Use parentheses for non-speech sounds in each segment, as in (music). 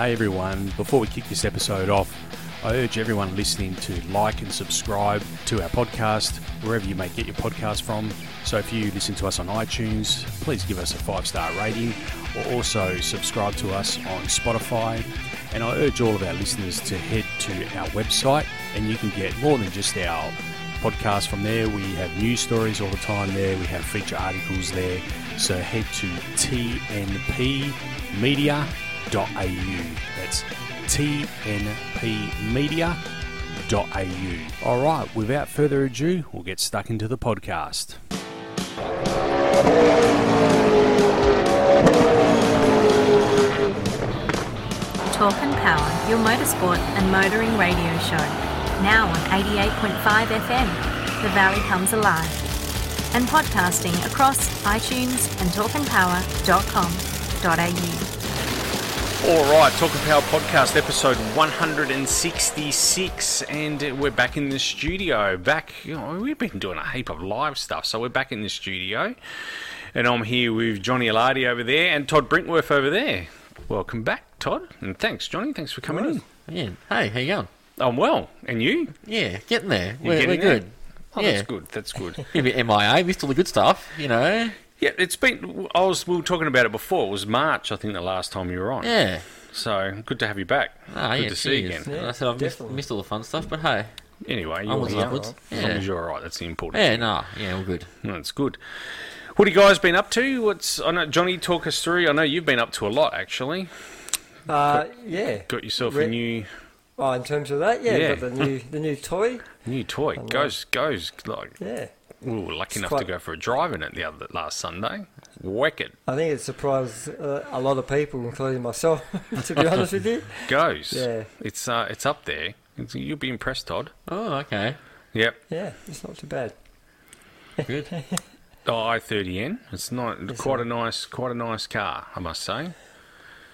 Hey everyone, before we kick this episode off, I urge everyone listening to like and subscribe to our podcast wherever you may get your podcast from. So if you listen to us on iTunes, please give us a five star rating or also subscribe to us on Spotify. And I urge all of our listeners to head to our website and you can get more than just our podcast from there. We have news stories all the time there, we have feature articles there. So head to tnpmedia.com tnpmedia.au. That's tnpmedia.au. All right, without further ado, we'll get stuck into the podcast. Talk and Power, your motorsport and motoring radio show. Now on 88.5 FM, The Valley Comes Alive. And podcasting across iTunes and talkandpower.com.au. All right, Talk and Power podcast episode 166, and we're back in the studio. Back, you know, we've been doing a heap of live stuff, so we're back in the studio, and I'm here with Johnny Alardi over there and Todd Brinkworth over there. Welcome back, Todd, and thanks, Johnny. Thanks for coming in. Yeah. Hey, how you going? I'm well, and you? Yeah, getting there. You're we're getting we're there? good. Oh, yeah. that's good. That's good. (laughs) Bit MIA, missed all the good stuff, you know. Yeah, it's been. I was. We were talking about it before. It was March, I think, the last time you were on. Yeah. So good to have you back. Ah, good yeah, to see you cheers. again. I said I've missed, definitely. missed all the fun stuff, but hey. Anyway, you're Onwards and here. upwards. As long Yeah. as you're all right, that's the important. Yeah, thing. nah, yeah, all good. That's good. What have you guys been up to? What's I know Johnny talk us through. I know you've been up to a lot actually. Uh, yeah. Got yourself a new Oh, in terms of that, yeah, Yeah. got the new the new toy. new toy. know. Goes goes like Yeah, we were lucky It's enough to go for a drive in it the other last Sunday. Wicked I think it surprised uh, a lot of people, including myself. (laughs) to be honest with you, goes. Yeah. It's uh it's up there. It's, you'll be impressed, Todd. Oh, okay. Yep. yeah, it's not too bad. Good. (laughs) Oh, i thirty N. It's not Yes, quite sir. a nice quite a nice car, I must say.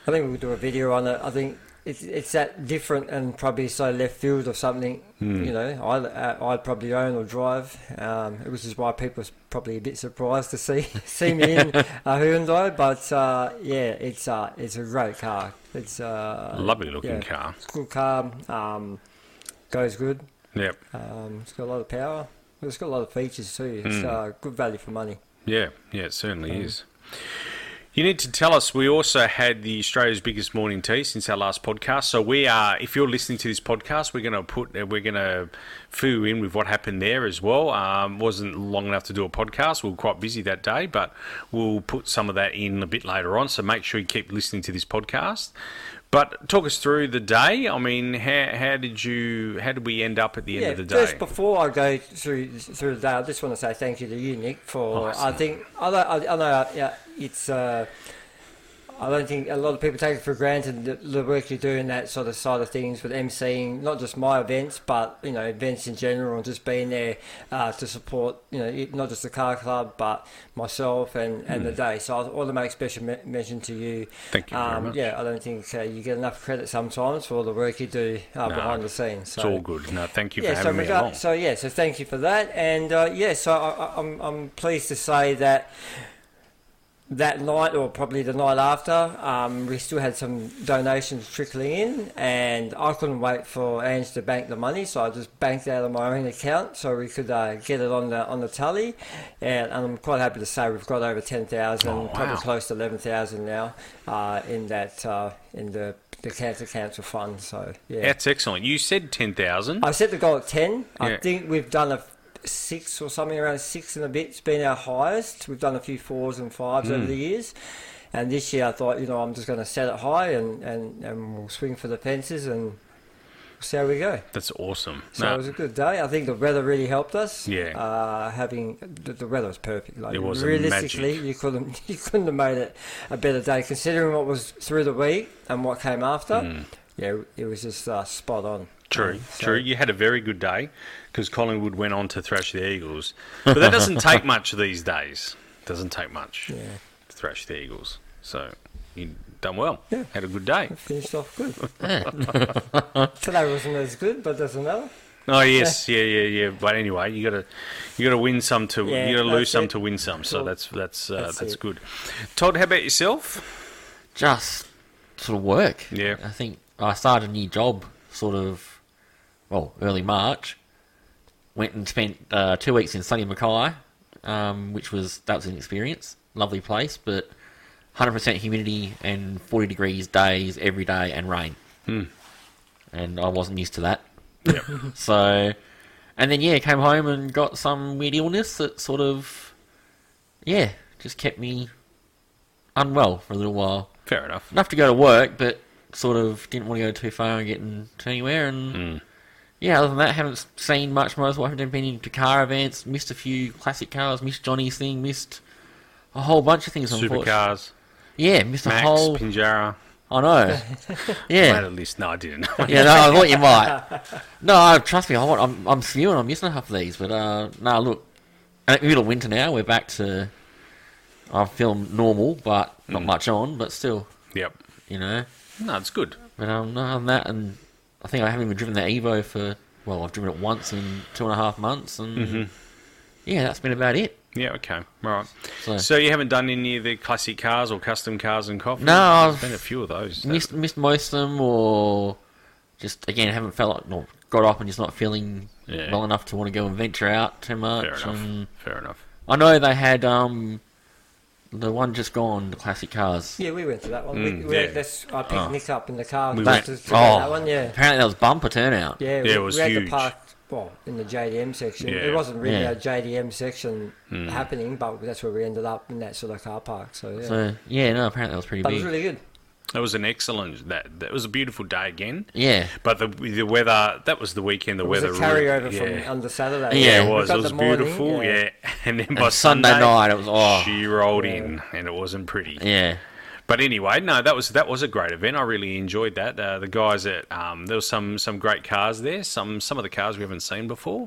I think we'll do a video on it. I think it's it's that different and probably so left field or something. Hmm. You know, I uh, I'd probably own or drive. Um, which is why people are probably a bit surprised to see (laughs) see me in (laughs) a Hyundai. But uh, yeah, it's uh it's a great car. It's uh Lovely looking yeah. car. It's a good car. Um, goes good. Yep. Um, it's got a lot of power. It's got a lot of features too. It's uh, good value for money. Yeah, yeah, it certainly is. You need to tell us. We also had the Australia's biggest morning tea since our last podcast. So we are. If you're listening to this podcast, we're going to put. We're going to fill you in with what happened there as well. Um, wasn't long enough to do a podcast. We were quite busy that day, but we'll put some of that in a bit later on. So make sure you keep listening to this podcast. But talk us through the day. I mean, how, how did you? How did we end up at the end yeah, of the day? just before I go through through the day, I just want to say thank you to you, Nick, for. I think I know, I, I know yeah, it's. Uh, I don't think a lot of people take it for granted the, the work you do in that sort of side of things with emceeing, not just my events, but you know events in general, and just being there uh, to support you know not just the car club, but myself and, and the day. So I want to make special me- mention to you. Hmm. Thank you Um, yeah, I don't think uh, you get enough credit sometimes for all the work you do uh, No, behind the scenes. So. It's all good. No, thank you for Yeah, so, having me rega- along. so yeah, so thank you for that, and uh, yeah, so I, I, I'm I'm pleased to say that that night, or probably the night after, um, we still had some donations trickling in, and I couldn't wait for Ange to bank the money, so I just banked it out of my own account so we could uh, get it on the on the tally, and, and I'm quite happy to say we've got over ten thousand, Oh, wow. probably close to eleven thousand now, uh, in that uh, in the the cancer cancer fund. So yeah, That's excellent. You said ten thousand. I set the goal at 10. Yeah. I think we've done a six or something around six and a bit. It's been our highest. We've done a few fours and fives Hmm. over the years. And this year I thought, you know, I'm just going to set it high and, and, and we'll swing for the fences and see how we go. That's awesome. So it was a good day. I think the weather really helped us. Yeah. Uh, having the, the weather was perfect. Like It was realistically, magic. you couldn't (laughs) you couldn't have made it a better day considering what was through the week and what came after. Yeah, it was just uh, spot on. Hmm. True, Um, so- true. You had a very good day because Collingwood went on to thrash the Eagles, but that doesn't take (laughs) much these days. Doesn't take much Yeah. to thrash the Eagles. So you done well. Yeah. Had a good day. Finished off good. (laughs) Today wasn't as good, but doesn't matter. Oh yes, yeah, yeah, yeah. But anyway, you gotta you gotta win some to Yeah, you gotta lose that's some to win some. So Cool. that's that's uh, that's, That's good. Todd, how about yourself? Just sort of work. Yeah. I think I started a new job sort of, well, early March. Went and spent uh, two weeks in sunny Mackay, um, which was that was an experience. Lovely place, but 100% humidity and 40 degrees days every day and rain. And I wasn't used to that. Yep. (laughs) (laughs) So, and then yeah, came home and got some weird illness that sort of, yeah, just kept me unwell for a little while. Fair enough. Enough to go to work, but sort of didn't want to go too far and get in, to anywhere. And yeah, other than that, haven't seen much motorsport. Haven't been into car events. Missed a few classic cars. Missed Johnny's thing. Missed a whole bunch of things. Supercars, Yeah, missed Max, a whole. Pinjara. I know. Made (laughs) Yeah. a list. No, I didn't. (laughs) Yeah, no, I thought you might. No, trust me, I want, I'm, I'm spewing. I'm missing half of these, but uh, no, look, uh, middle of winter now. We're back to. I feel normal, but not much on, but still, yep. you know. No, it's good. But um, other than that, and I think I haven't even driven the Evo for. Well, I've driven it once in two and a half months, and yeah, that's been about it. Yeah, okay. All right. So, So you haven't done any of the classic cars or custom cars and coffee? No, There's I've been a few of those. missed missed most of them, or just again haven't felt like, no, got up and just not feeling Yeah. well enough to want to go and venture out too much. Fair enough. and- Fair enough. I know they had um the one just gone, the classic cars. Yeah, we went to that one. Mm, we, we, yeah. that's, I picked Nick up in the car. We just went- to, to Oh, that one, yeah. apparently that was bumper turnout. Yeah, Yeah, we, it was we had huge. to park well in the JDM section. Yeah. It wasn't really Yeah. a JDM section Hmm. happening, but that's where we ended up in that sort of car park. So yeah, So yeah, no, apparently that was pretty but it was really good. That was an excellent. That that was a beautiful day again. yeah, But the the weather. That was the weekend. The It was weather. a carryover yeah. from under Saturday. Yeah, Yeah, it was. It was the morning, beautiful. yeah. (laughs) and then by and Sunday, Sunday, night it was oh she rolled Yeah. in, and it wasn't pretty. yeah, But anyway, no, that was that was a great event. I really enjoyed that. Uh, the guys at um, there was some some great cars there. Some some of the cars we haven't seen before.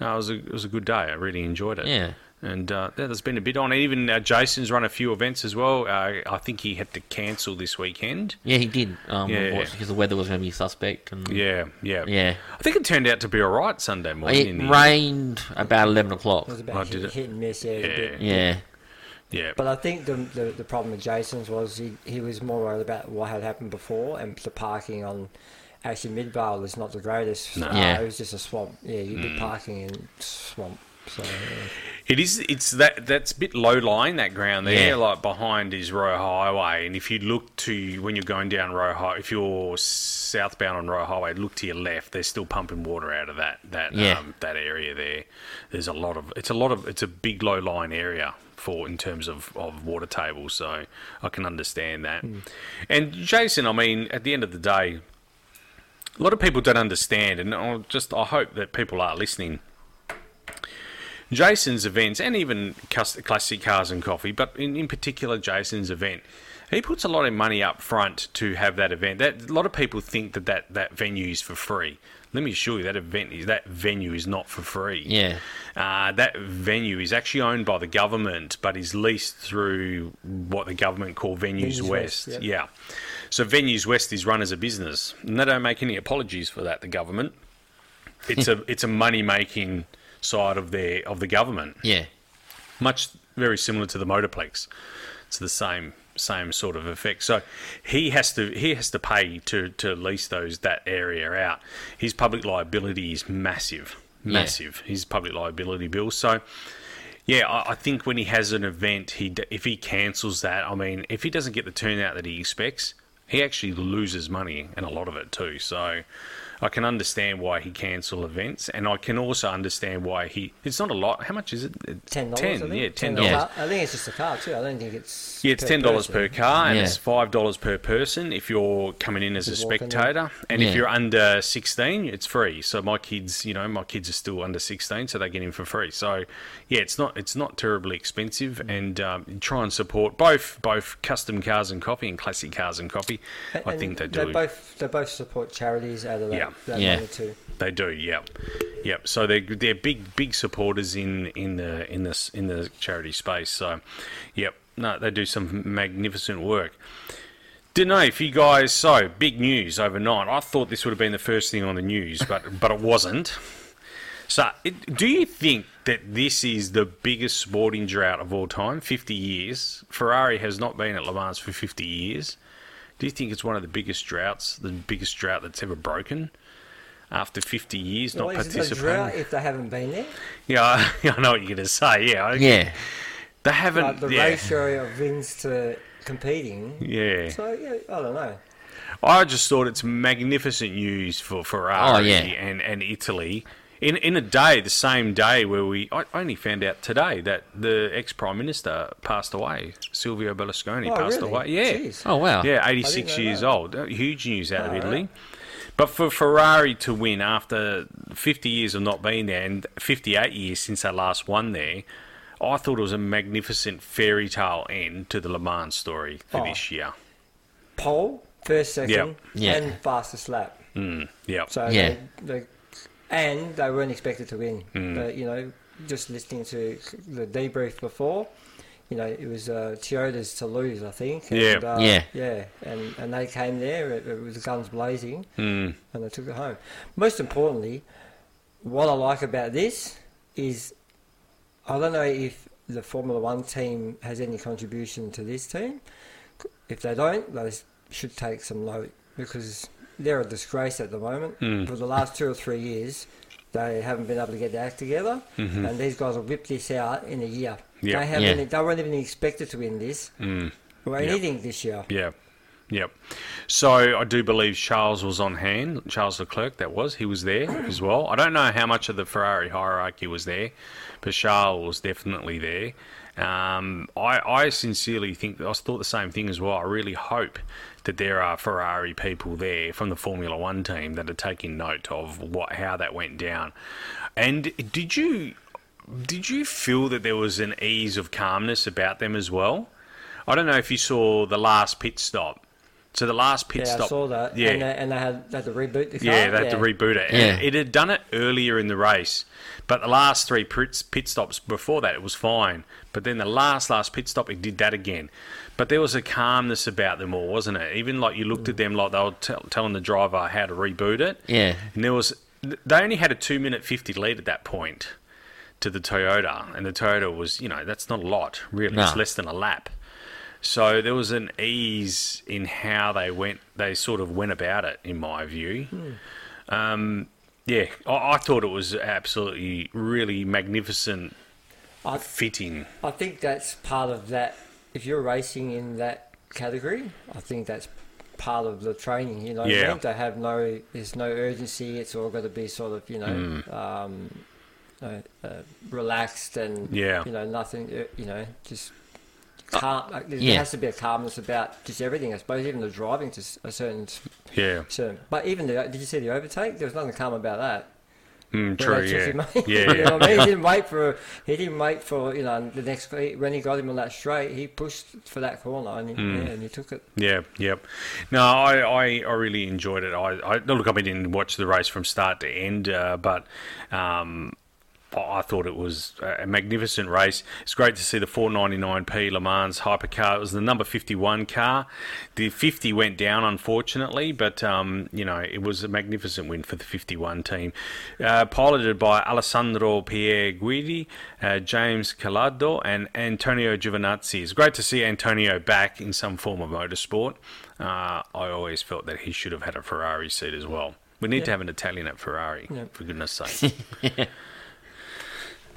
No, it was a it was a good day. I really enjoyed it. yeah. And uh, yeah, there's been a bit on. Even uh, Jason's run a few events as well. Uh, I think he had to cancel this weekend. Yeah, he did. Um, Yeah. because the weather was going to be suspect, and Yeah, yeah, yeah. I think it turned out to be all right Sunday morning. It in the rained about eleven o'clock. It was about Oh, hit, did it? hit and miss. Yeah, it was a Yeah. Yeah, yeah, But I think the, the the problem with Jason's was he, he was more worried about what had happened before, and the parking on actually Midvale is not the greatest. No. Uh, Yeah. it was just a swamp. Yeah, you'd be parking in swamp. So. It is. It's that. That's a bit low lying that ground there. Yeah. Like behind is Roe Highway, and if you look to when you're going down Roe High, if you're southbound on Roe Highway, look to your left. They're still pumping water out of that that Yeah. um, that area there. There's a lot of. It's a lot of. It's a big low lying area for in terms of of water table. So I can understand that. And Jason, I mean, at the end of the day. A lot of people don't understand, and I just I hope that people are listening. Jason's events, and even cus- classic cars and coffee, but in, in particular Jason's event, he puts a lot of money up front to have that event. That a lot of people think that that, that venue is for free. Let me assure you that event is that venue is not for free. yeah, Uh, that venue is actually owned by the government, but is leased through what the government call Venues, Venues West. West, yep. Yeah. So Venues West is run as a business, and they don't make any apologies for that. The government, it's a (laughs) it's a money making side of their of the government, yeah, much very similar to the Motorplex. It's the same same sort of effect. So he has to he has to pay to to lease those that area out. His public liability is massive, Yeah. massive. His public liability bill. So. Yeah, I, I think when he has an event, he if he cancels that, I mean, if he doesn't get the turnout that he expects, he actually loses money and a lot of it too. So I can understand why he cancel events, and I can also understand why he. It's not a lot. How much is it? ten dollars. Ten, I think. yeah, ten dollars. dollars. I think it's just a car too. I don't think it's. Yeah, it's ten dollars per car, and Yeah. it's five dollars per person if you're coming in as a Just in spectator. And Yeah. if you're under sixteen, it's free. So my kids, you know, my kids are still under sixteen, so they get in for free. So yeah, it's not it's not terribly expensive, and um, try and support both both custom cars and coffee and classic cars and coffee. I think they They do. both they both support charities out of that, Yeah. That Yeah. money too. They do, yeah, yep. So they're they're big big supporters in in the in this in the charity space. So, yep, no, they do some magnificent work. Don't know if you guys so big news overnight. I thought this would have been the first thing on the news, but (laughs) but it wasn't. So, it, do you think that this is the biggest sporting drought of all time? Fifty years. Ferrari has not been at Le Mans for fifty years. Do you think it's one of the biggest droughts, the biggest drought that's ever broken? After 50 years not Well, is it a drought participating? if they haven't been there? Yeah, I, (laughs) I know what you're going to say. Yeah, I- Yeah. They haven't. Like the yeah, ratio of wins to competing. yeah. So yeah, I don't know. I just thought it's magnificent news for Ferrari Oh, yeah. and, and Italy. In in a day, the same day where we, I only found out today that the ex prime minister passed away. Silvio Berlusconi Oh, passed really? away. Yeah, Jeez. Oh wow. yeah, 86 didn't know years that. old. Uh, Huge news out of Oh, Italy. right. But for Ferrari to win after 50 years of not being there and 58 years since they last won there, I thought it was a magnificent fairy tale end to the Le Mans story for Oh. this year. Pole, first, second, Yep. Yeah. and fastest lap. Mm, yeah. So Yeah. they, they, and they weren't expected to win. Mm. But you know, just listening to the debrief before, you know, it was uh, Toyota's to lose, I think. Yeah. Uh, Yeah. yeah, and and they came there. It, it was guns blazing, Mm, and they took it home. Most importantly, what I like about this is, I don't know if the Formula One team has any contribution to this team. If they don't, they should take some note because they're a disgrace at the moment. Mm. For the last two or three years, they haven't been able to get their act together, and these guys will whip this out in a year. Mm-hmm. They haven't. Yeah. They weren't even expected to win this mm. or anything this year. Yeah. Yep. So I do believe Charles was on hand. Charles Leclerc, that was. He was there as (clears throat) well. I don't know how much of the Ferrari hierarchy was there, but Charles was definitely there. Um, I, I sincerely think, I thought the same thing as well. I really hope that there are Ferrari people there from the Formula One team that are taking note of what how that went down. And did you did you feel that there was an ease of calmness about them as well? I don't know if you saw the last pit stop. So the last pit Yeah, stop. I saw that. Yeah, and they, and they had, they had to reboot the car. yeah, they had to reboot it. Yeah. It had done it earlier in the race, but the last three pit, pit stops before that, it was fine. But then the last last pit stop, it did that again. But there was a calmness about them all, wasn't it? Even like you looked at them like they were tell telling the driver how to reboot it. Yeah. And there was, they only had a two minute fifty lead at that point to the Toyota, and the Toyota was, you know, that's not a lot really. It's less than a lap. So there was an ease in how they went. They sort of went about it, in my view. Um, yeah, I, I thought it was absolutely really magnificent, I, fitting. I think that's part of that. If you're racing in that category, I think that's part of the training. You know, Yeah. they have no, there's no urgency. It's all got to be sort of, you know, Mm. um, uh, uh, relaxed and Yeah. you know, nothing. uh, You know, just calm. Like, there yeah. has to be a calmness about just everything. I suppose even the driving to a certain, Yeah, certain. But even the, did you see the overtake? There was nothing calm about that. mm, true. took Yeah, (laughs) yeah, you know I mean? He didn't wait for he didn't wait for you know the next when he got him on that straight. He pushed for that corner and he, Hmm. yeah, and he took it. Yeah, yep. No, I, I, I really enjoyed it. I, I look, I didn't watch the race from start to end, uh, but um, I I thought it was a magnificent race. It's great to see the 499p Le Mans hypercar. It was the number 51 car. The 50 went down, unfortunately, but um, you know it was a magnificent win for the 51 team, uh, piloted by Alessandro Pier Guidi, uh, James Calado, and Antonio Giovinazzi. It's great to see Antonio back in some form of motorsport. Uh, I always felt that he should have had a Ferrari seat as well. We need to have an Italian at Ferrari, Yeah. for goodness sake. (laughs) (laughs)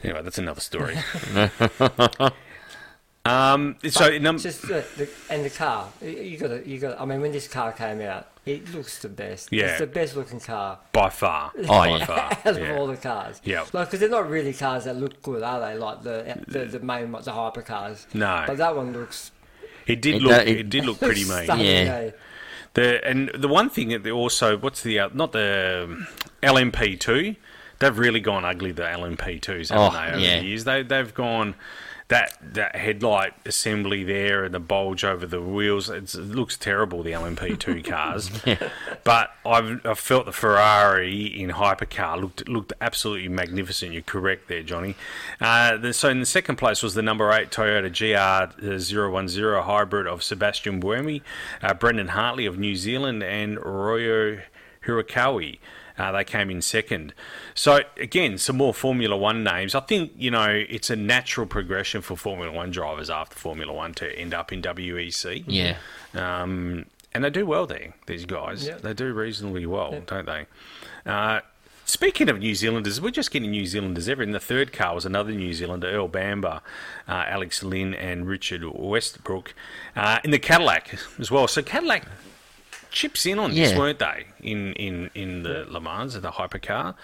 Anyway, that's another story. (laughs) (laughs) um, so num- Just the, the, and the car. You got to you got. I mean, when this car came out, it looks the best. Yeah. it's the best looking car by far, Oh, (laughs) by yeah. far, out of yeah. all the cars. Yeah. like because they're not really cars that look good, are they? Like the the, the main the hypercars. No. but that one looks. It did It look. do- It, it- did look pretty mean. Yeah. The and the one thing that they also what's the uh, not the um, LMP two. They've really gone ugly. The LMP twos, haven't Oh, they? Over yeah. the years, they they've gone that that headlight assembly there and the bulge over the wheels. It's, it looks terrible. The LMP two (laughs) cars, but I've, I've felt the Ferrari in hypercar looked looked absolutely magnificent. You're correct there, Johnny. Uh, the, so in the second place was the number eight Toyota GR010 hybrid of Sebastian Buemi, uh, Brendan Hartley of New Zealand, and Ryo Hirakawa. Uh, they came in second. So again, some more Formula One names. I think you know it's a natural progression for Formula One drivers after Formula One to end up in WEC. Yeah. Um, and they do well there. These guys, Yeah. they do reasonably well, Yeah. don't they? Uh, speaking of New Zealanders, we're just getting New Zealanders ever. In the third car was another New Zealander, Earl Bamber, uh, Alex Lynn, and Richard Westbrook uh, in the Cadillac as well. So Cadillac chips in on this, Yeah. weren't they? In in in the Le Mans, and the hypercar.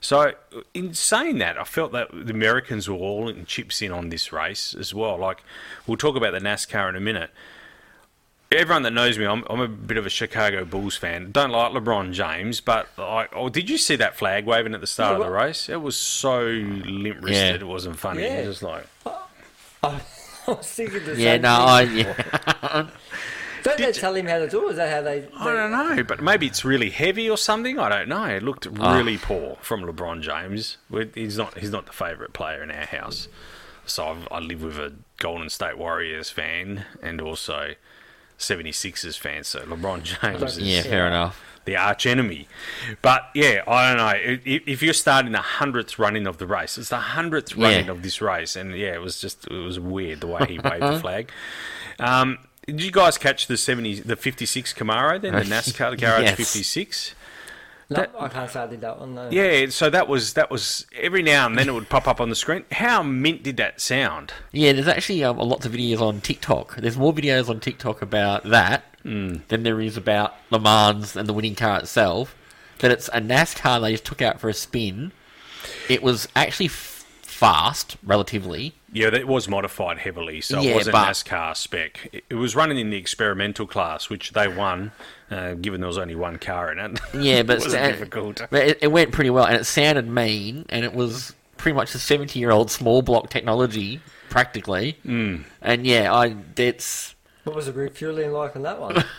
So in saying that, I felt that the Americans were all in chips in on this race as well. Like we'll talk about the NASCAR in a minute. Everyone that knows me, I'm, I'm a bit of a Chicago Bulls fan. Don't like LeBron James, but I, oh, did you see that flag waving at the start Yeah, of the race? It was so limp wristed. Yeah. It wasn't funny. Yeah. It was like (laughs) I was thinking the Yeah, same no, thing. I, yeah. (laughs) Don't they tell him how to do it? Is that how they... they I don't know, but maybe it's really heavy or something. I don't know. It looked Ah. really poor from LeBron James. We- He's not. He's not the favourite player in our house. So I've, I live with a Golden State Warriors fan and also 76ers fan. So LeBron (laughs) James is yeah, fair enough. the arch enemy. But yeah, I don't know. I- If, if you're starting the hundredth running of the race, it's the hundredth running Yeah. of this race, and yeah, it was just it was weird the way he waved the (laughs) flag. Um, did you guys catch the seventy, the fifty-six Camaro then, the (laughs) NASCAR the Garage Yes. fifty-six? No, That- I can't say I did that one, no. Yeah, so that was that was every now and then it would pop up on the screen. How mint did that sound? Yeah, there's actually um, lots of videos on TikTok. There's more videos on TikTok about that than there is about Le Mans and the winning car itself. That it's a NASCAR they just took out for a spin. It was actually f- fast, relatively. Yeah, it was modified heavily, so Yeah, it wasn't but- NASCAR spec. It- It was running in the experimental class, which they won, uh, given there was only one car in it. (laughs) Yeah, but, it wasn't difficult. but it, it went pretty well, and it sounded mean, and it was pretty much a 70 year old small block technology, practically. Mm. And yeah, I it's What was the refueling like on that one? (laughs)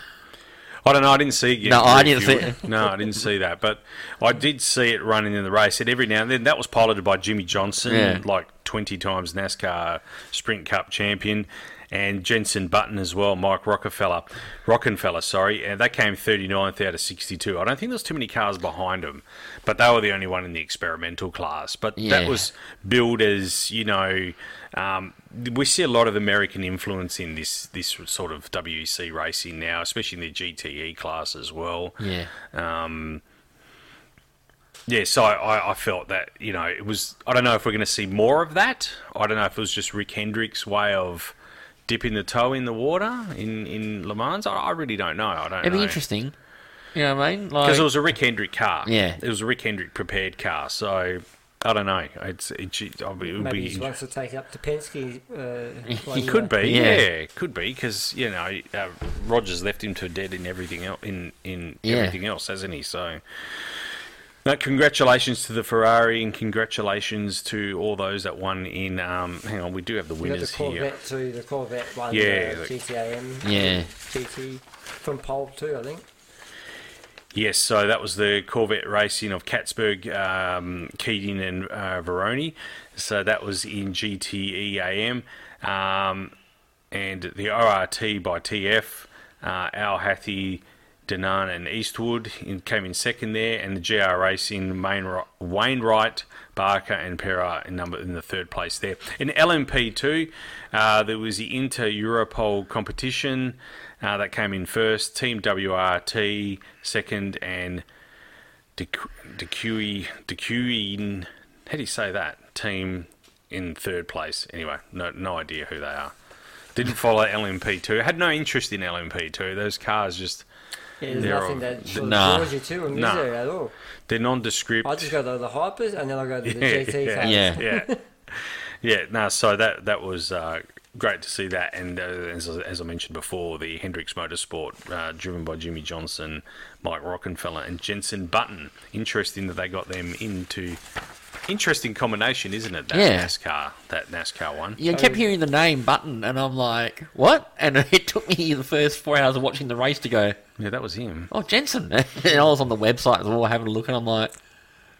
I don't know. I didn't see it. Get No, I didn't see refueled. No, I didn't see that, but I did see it running in the race. And every now and then, that was piloted by Jimmie Johnson, Yeah. like twenty times NASCAR Sprint Cup champion, and Jensen Button as well, Mike Rockefeller, Rockenfeller, sorry, and they came 39th out of 62. I don't think there's too many cars behind them, but they were the only one in the experimental class. But that was billed as you know. Um, we see a lot of American influence in this this sort of WEC racing now, especially in the GTE class as well. yeah. Um, yeah, so I, I felt that you know it was. I don't know if we're going to see more of that. I don't know if it was just Rick Hendrick's way of dipping the toe in the water in in Le Mans. I, I really don't know. I don't. It'd know. be interesting. You know what I mean? Like, because it was a Rick Hendrick car. Yeah. it was a Rick Hendrick prepared car. So I don't know. It's it, it would Maybe he be. wants to take it up to Penske. Uh, (laughs) He could be, Yeah. yeah, could be, because you know uh, Rogers left him to dead in everything else, in in Yeah. everything else, hasn't he? So, no, congratulations to the Ferrari and congratulations to all those that won in. Um, hang on, we do have the We got the winners here. Corvette too. The Corvette won Yeah, uh, the- GTAM. Yeah. GT from pole too, I think. Yes, so that was the Corvette racing of Catsburg, um, Keating, and uh, Varrone. So that was in GTE AM. Um, and the ORT by TF, uh, Al Harthy, Dinan, and Eastwood in, came in second there. And the GR Racing, Mainri- Wainwright, Barker, and Pera in number in the third place there. In LMP2, uh, there was the Inter Europol competition. Uh, that came in first. Team WRT second, and DeCue DeCue. How do you say that? Team in third place. Anyway, no no idea who they are. Didn't follow LMP2. Had no interest in LMP2. Those cars just there's They're nothing all- that sort of Nah. draws you to them, Nah. is at all? they're nondescript. I just go to the hypers and then I go to the (laughs) yeah, GT yeah, cars. Yeah. yeah, yeah. No, so that that was uh, great to see that, and uh, as, as I mentioned before, the Hendricks Motorsport, uh, driven by Jimmie Johnson, Mike Rockenfeller, and Jensen Button. Interesting that they got them into. Interesting combination, isn't it? That Yeah. NASCAR, that NASCAR one. Yeah, I kept oh, hearing the name Button, and I'm like, what? And (laughs) it took me the first four hours of watching the race to go, Yeah, that was him. oh, Jensen. (laughs) and I was on the website as well having a look, and I'm like,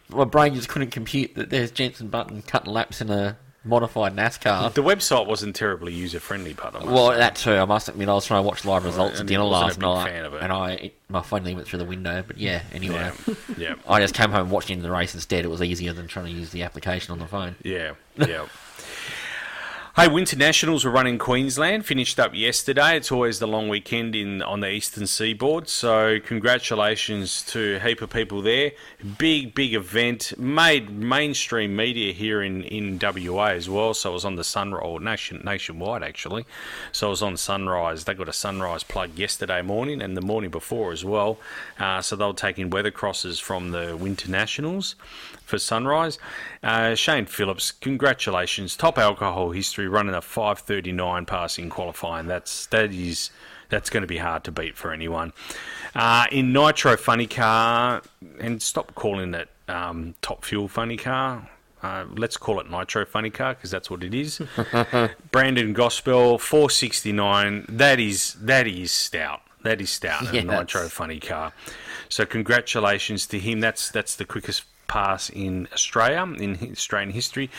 my brain just couldn't compute that there's Jensen Button cutting laps in a modified NASCAR. The website wasn't terribly user friendly, but I Well, say. that too. I must admit, I was trying to watch live results at dinner last big night, fan of it. and I my phone went through the window. But yeah, anyway, yeah, yeah. (laughs) I just came home and watched into the race instead. It was easier than trying to use the application on the phone. Yeah, (laughs) yeah. Hey, Winter Nationals were run in Queensland, finished up yesterday. It's always the long weekend in on the eastern seaboard, so congratulations to a heap of people there. Big, big event, made mainstream media here in, in WA as well. So it was on the Sunrise, or nation, nationwide actually. So it was on Sunrise. They got a Sunrise plug yesterday morning and the morning before as well. Uh, so they were taking weather crosses from the Winter Nationals for Sunrise. Uh, Shane Phillips, congratulations, top alcohol history, running a 5:39 passing qualifying. That's that is that's going to be hard to beat for anyone. Uh, in Nitro Funny Car, and stop calling it um, Top Fuel Funny Car. Uh, let's call it Nitro Funny Car because that's what it is. (laughs) Brandon Gospel, 469. That is that is stout. That is stout. in Yeah, Nitro Funny Car. So congratulations to him. That's that's the quickest pass in Australia in Australian history,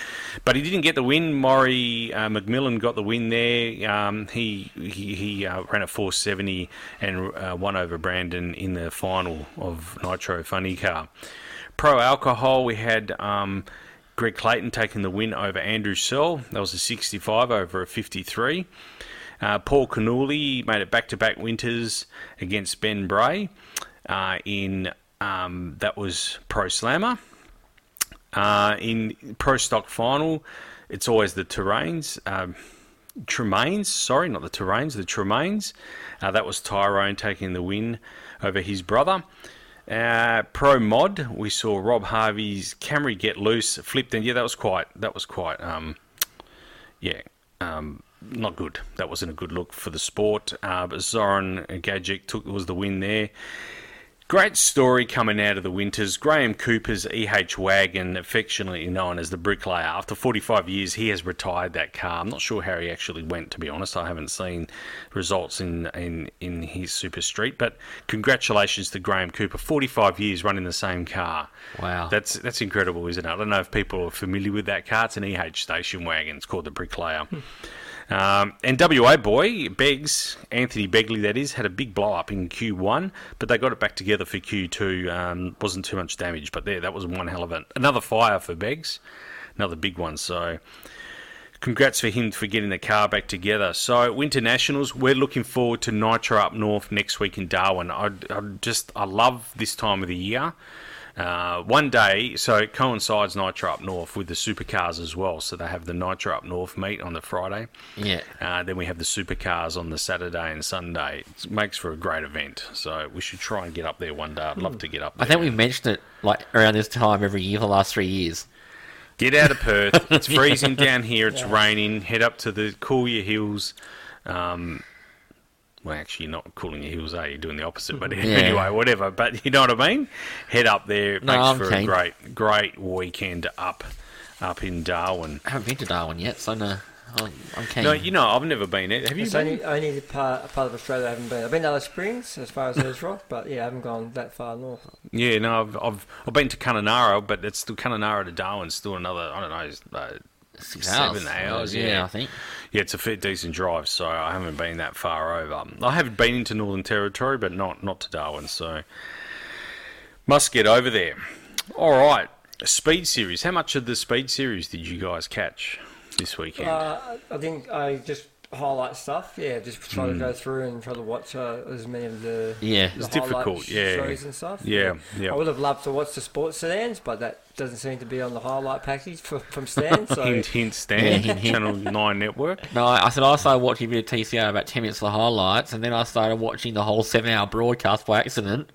but he didn't get the win. Maury uh, McMillan got the win there. Um, he he, he uh, ran a 470 and uh, won over Brandon in the final of Nitro Funny Car. Pro alcohol, we had. Um, Greg Clayton taking the win over Andrew Searle. That was a 65 over a 53. Uh, Paul Canuli made it back-to-back winters against Ben Bray uh, in um, that was Pro Slammer. Uh, in Pro Stock Final, it's always the terrains. Um, Tremaines, sorry, not the terrains, the Tremaines. Uh, that was Tyrone taking the win over his brother. Uh, Pro Mod, we saw Rob Harvey's Camry get loose, flipped, and yeah, that was quite, that was quite, um, yeah, um, not good. That wasn't a good look for the sport. Uh, but Zoran Gajic took was the win there. Great story coming out of the winters. Graham Cooper's EH wagon, affectionately known as the Bricklayer. After 45 years, he has retired that car. I'm not sure how he actually went, to be honest. I haven't seen results in, in, in his Super Street. But congratulations to Graham Cooper. 45 years running the same car. Wow. That's that's incredible, isn't it? I don't know if people are familiar with that car. It's an EH station wagon. It's called the Bricklayer. Um, and WA boy, Beggs, Anthony Begley, that is, had a big blow up in Q1, but they got it back together for Q2. Um, wasn't too much damage, but there, that was one hell of it. Another fire for Beggs, another big one. So, congrats for him for getting the car back together. So, Winter Nationals, we're looking forward to Nitro up north next week in Darwin. I, I just, I love this time of the year. Uh, one day, so it coincides Nitro up north with the supercars as well. So they have the Nitro up north meet on the Friday. Yeah. Uh, then we have the supercars on the Saturday and Sunday. It makes for a great event. So we should try and get up there one day. I'd love to get up there. I think we mentioned it like around this time every year for the last three years. Get out of Perth. It's (laughs) freezing down here. It's raining. Head up to the Coolya Hills. Um, well, actually, you're not cooling your heels, are you? Doing the opposite. But (laughs) anyway, whatever. But you know what I mean? Head up there. No, makes I'm for a great, great weekend up up in Darwin. I haven't been to Darwin yet, so no, I'm, I'm keen. No, you know, I've never been there. Have you It's been? only, only the part, part of Australia I haven't been. I've been to Alice Springs as far as Ayers Rock, but yeah, I haven't gone that far north. Yeah, no, I've, I've I've been to Kununurra, but it's still Kununurra to Darwin. Still another, I don't know, uh, Six seven hours. hours. yeah, Yeah, I think. Yeah, it's a fair decent drive, so I haven't been that far over. I have been into Northern Territory, but not not to Darwin, so must get over there. All right, Speed Series. How much of the Speed Series did you guys catch this weekend? Uh, I think I just highlight stuff. Yeah, just try Hmm. to go through and try to watch uh, as many of the Yeah. the It's difficult, yeah. shows and stuff. Yeah, yeah. I would have loved to watch the sports sedans, but that doesn't seem to be on the highlight package for, from Stan. So hint, hint, Stan, Yeah, hint, hint. Channel Nine Network. No, I I said I started watching a bit of TCR about 10 minutes of the highlights, and then I started watching the whole seven hour broadcast by accident.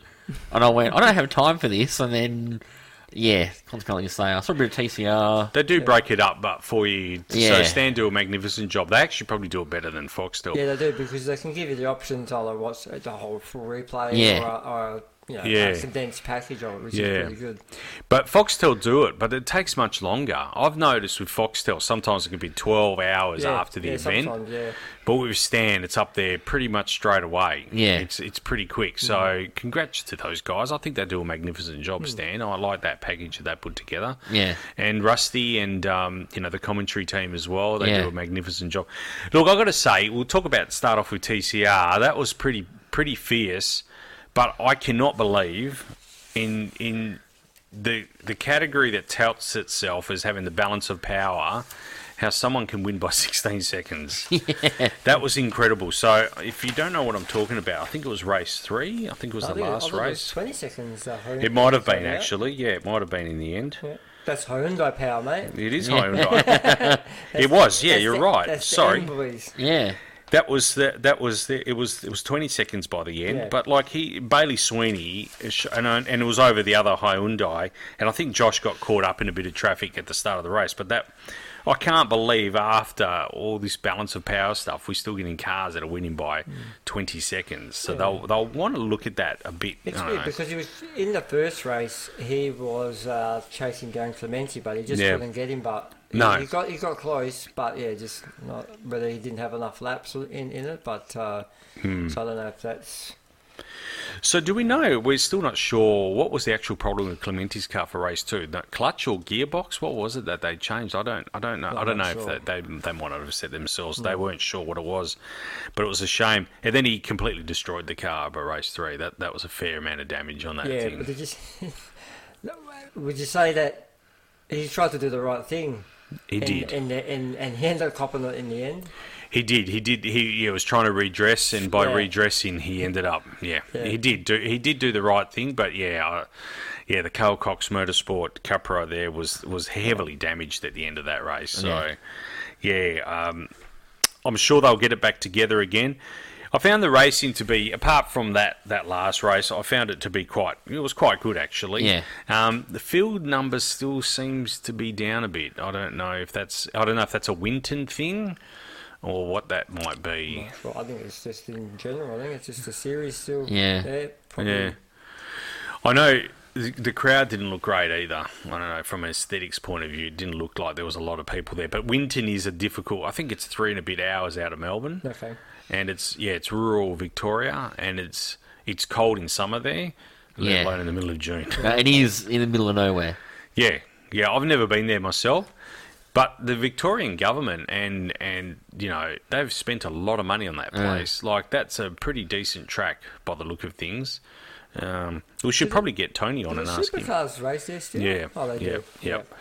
And I went, I don't have time for this. And then, yeah, consequently, you say, I saw a bit of TCR. They do break it up, but for you, so Yeah. Stan do a magnificent job. They actually probably do it better than Fox Foxtel. yeah, they do because they can give you the option to either watch the whole full replay Yeah. or, or you know, Yeah. a condensed package of it, which Yeah. is pretty good. But Foxtel do it, but it takes much longer. I've noticed with Foxtel, sometimes it can be 12 hours Yeah, after the yeah, event. yeah. But with Stan, it's up there pretty much straight away. Yeah. It's it's pretty quick. So congrats to those guys. I think they do a magnificent job, Stan. I like that package that they put together. Yeah. And Rusty and um, you know the commentary team as well. They Yeah. do a magnificent job. Look, I've got to say, we'll talk about start off with TCR. That was pretty pretty fierce, but I cannot believe in in the the category that touts itself as having the balance of power how someone can win by (laughs) 16 seconds. (laughs) That was incredible. So, if you don't know what I'm talking about, I think it was race three. I think it was I the think it- I last thought it was race. 20 seconds. Uh, It might have been yeah. actually. Yeah, it might have been in the end. Yeah. That's Hyundai power, mate. It is Hyundai. (laughs) it was. Yeah, That's you're the- right. That's Sorry. M. Yeah. That was the, that was the, it was it was 20 seconds by the end, Yeah. but like he Bailey Sweeney and and it was over the other Hyundai, and I think Josh got caught up in a bit of traffic at the start of the race. But that I can't believe after all this balance of power stuff, we're still getting cars that are winning by 20 seconds. So Yeah. they'll they'll want to look at that a bit. It's weird know. because he was in the first race. He was uh, chasing down Clementi, but he just Yeah. couldn't get him. But No. he got he got close, but yeah, just not whether he didn't have enough laps in in it. But uh, Hmm. so I don't know if that's So do we know? We're still not sure what was the actual problem with Clementi's car for race two. The clutch or gearbox? What was it that they changed? I don't. I don't know. I'm I don't know not if they, they they might not have said themselves. They weren't sure what it was, but it was a shame. And then he completely destroyed the car by race three. That that was a fair amount of damage on that yeah. thing. But they just (laughs) would you say that he tried to do the right thing? He and, did. and and and he ended up copping it in the end. He did. He did. He, was trying to redress, and by Yeah. redressing, he ended up. Yeah, Yeah. he did do. He did do the right thing, but yeah, uh, yeah. The Carl Cox Motorsport Cupra there was was heavily damaged at the end of that race. So, yeah, um, I'm sure they'll get it back together again. I found the racing to be, apart from that, that last race, I found it to be quite. It was quite good actually. Yeah. Um, the field number still seems to be down a bit. I don't know if that's. I don't know if that's a Winton thing or what that might be. Well, I think it's just in general. I think it's just the series still. Yeah. Yeah. Yeah. I know the, the crowd didn't look great either. I don't know, from an aesthetics point of view, it didn't look like there was a lot of people there. But Winton is a difficult, I think it's three and a bit hours out of Melbourne. Okay. And it's, yeah, it's rural Victoria and it's it's cold in summer there, let Yeah. alone in the middle of June. (laughs) It is in the middle of nowhere. Yeah, yeah, I've never been there myself, but the Victorian government and and you know they've spent a lot of money on that place. Like that's a pretty decent track by the look of things. Um, we should probably get Tony on and ask him. supercars race there still? Yeah, Oh, they yeah, do. yep.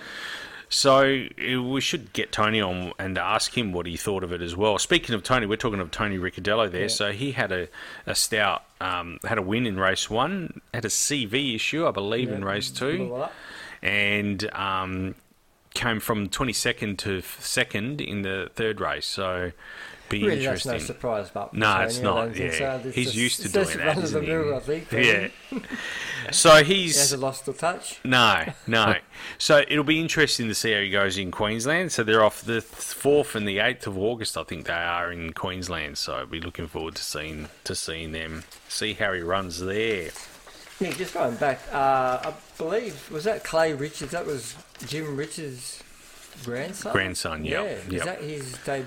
So uh, we should get Tony on and ask him what he thought of it as well. Speaking of Tony, we're talking of Tony Ricciardello there. Yeah. So he had a, a stout, um, had a win in race one, had a CV issue, I believe, in race two and um, came from 22nd to second in the third race. So be Really, that's no surprise, but No, it's not, yeah. so. It's He's just- used to doing that, run isn't he? I think. yeah. (laughs) So he he's hasn't lost the touch. no, no. so it'll be interesting to see how he goes in Queensland. So they're off the fourth and the eighth of August, I think they are in Queensland. So I'll be looking forward to seeing to seeing them, see how he runs there. Nick, just going back, uh, I believe was that Clay Richards? That was Jim Richards' grandson. Grandson, yeah, Yeah. Is that his debut?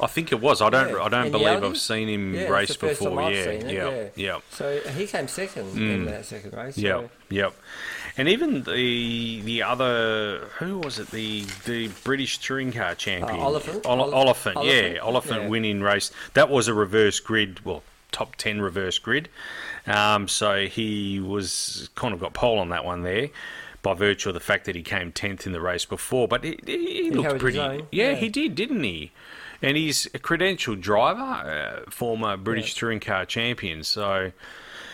I think it was. I don't. Yeah. I don't In believe? I've seen him Yeah, race the first time before. Yeah, it, yeah, yeah. yeah. So he came second in that second race. so- Yep, yep. And even the the other who was it? The the British touring car champion, Uh, Oliphant? Ol- Oli- Oliphant, yeah, Oliphant? Oliphant Yeah. winning race. That was a reverse grid, well, top ten reverse grid. Um, so he was kind of got pole on that one there. By virtue of the fact that he came tenth in the race before, but he, he, he looked pretty. Yeah, yeah. he did, didn't he? And he's a credentialed driver, uh, former British Yeah. touring car champion. So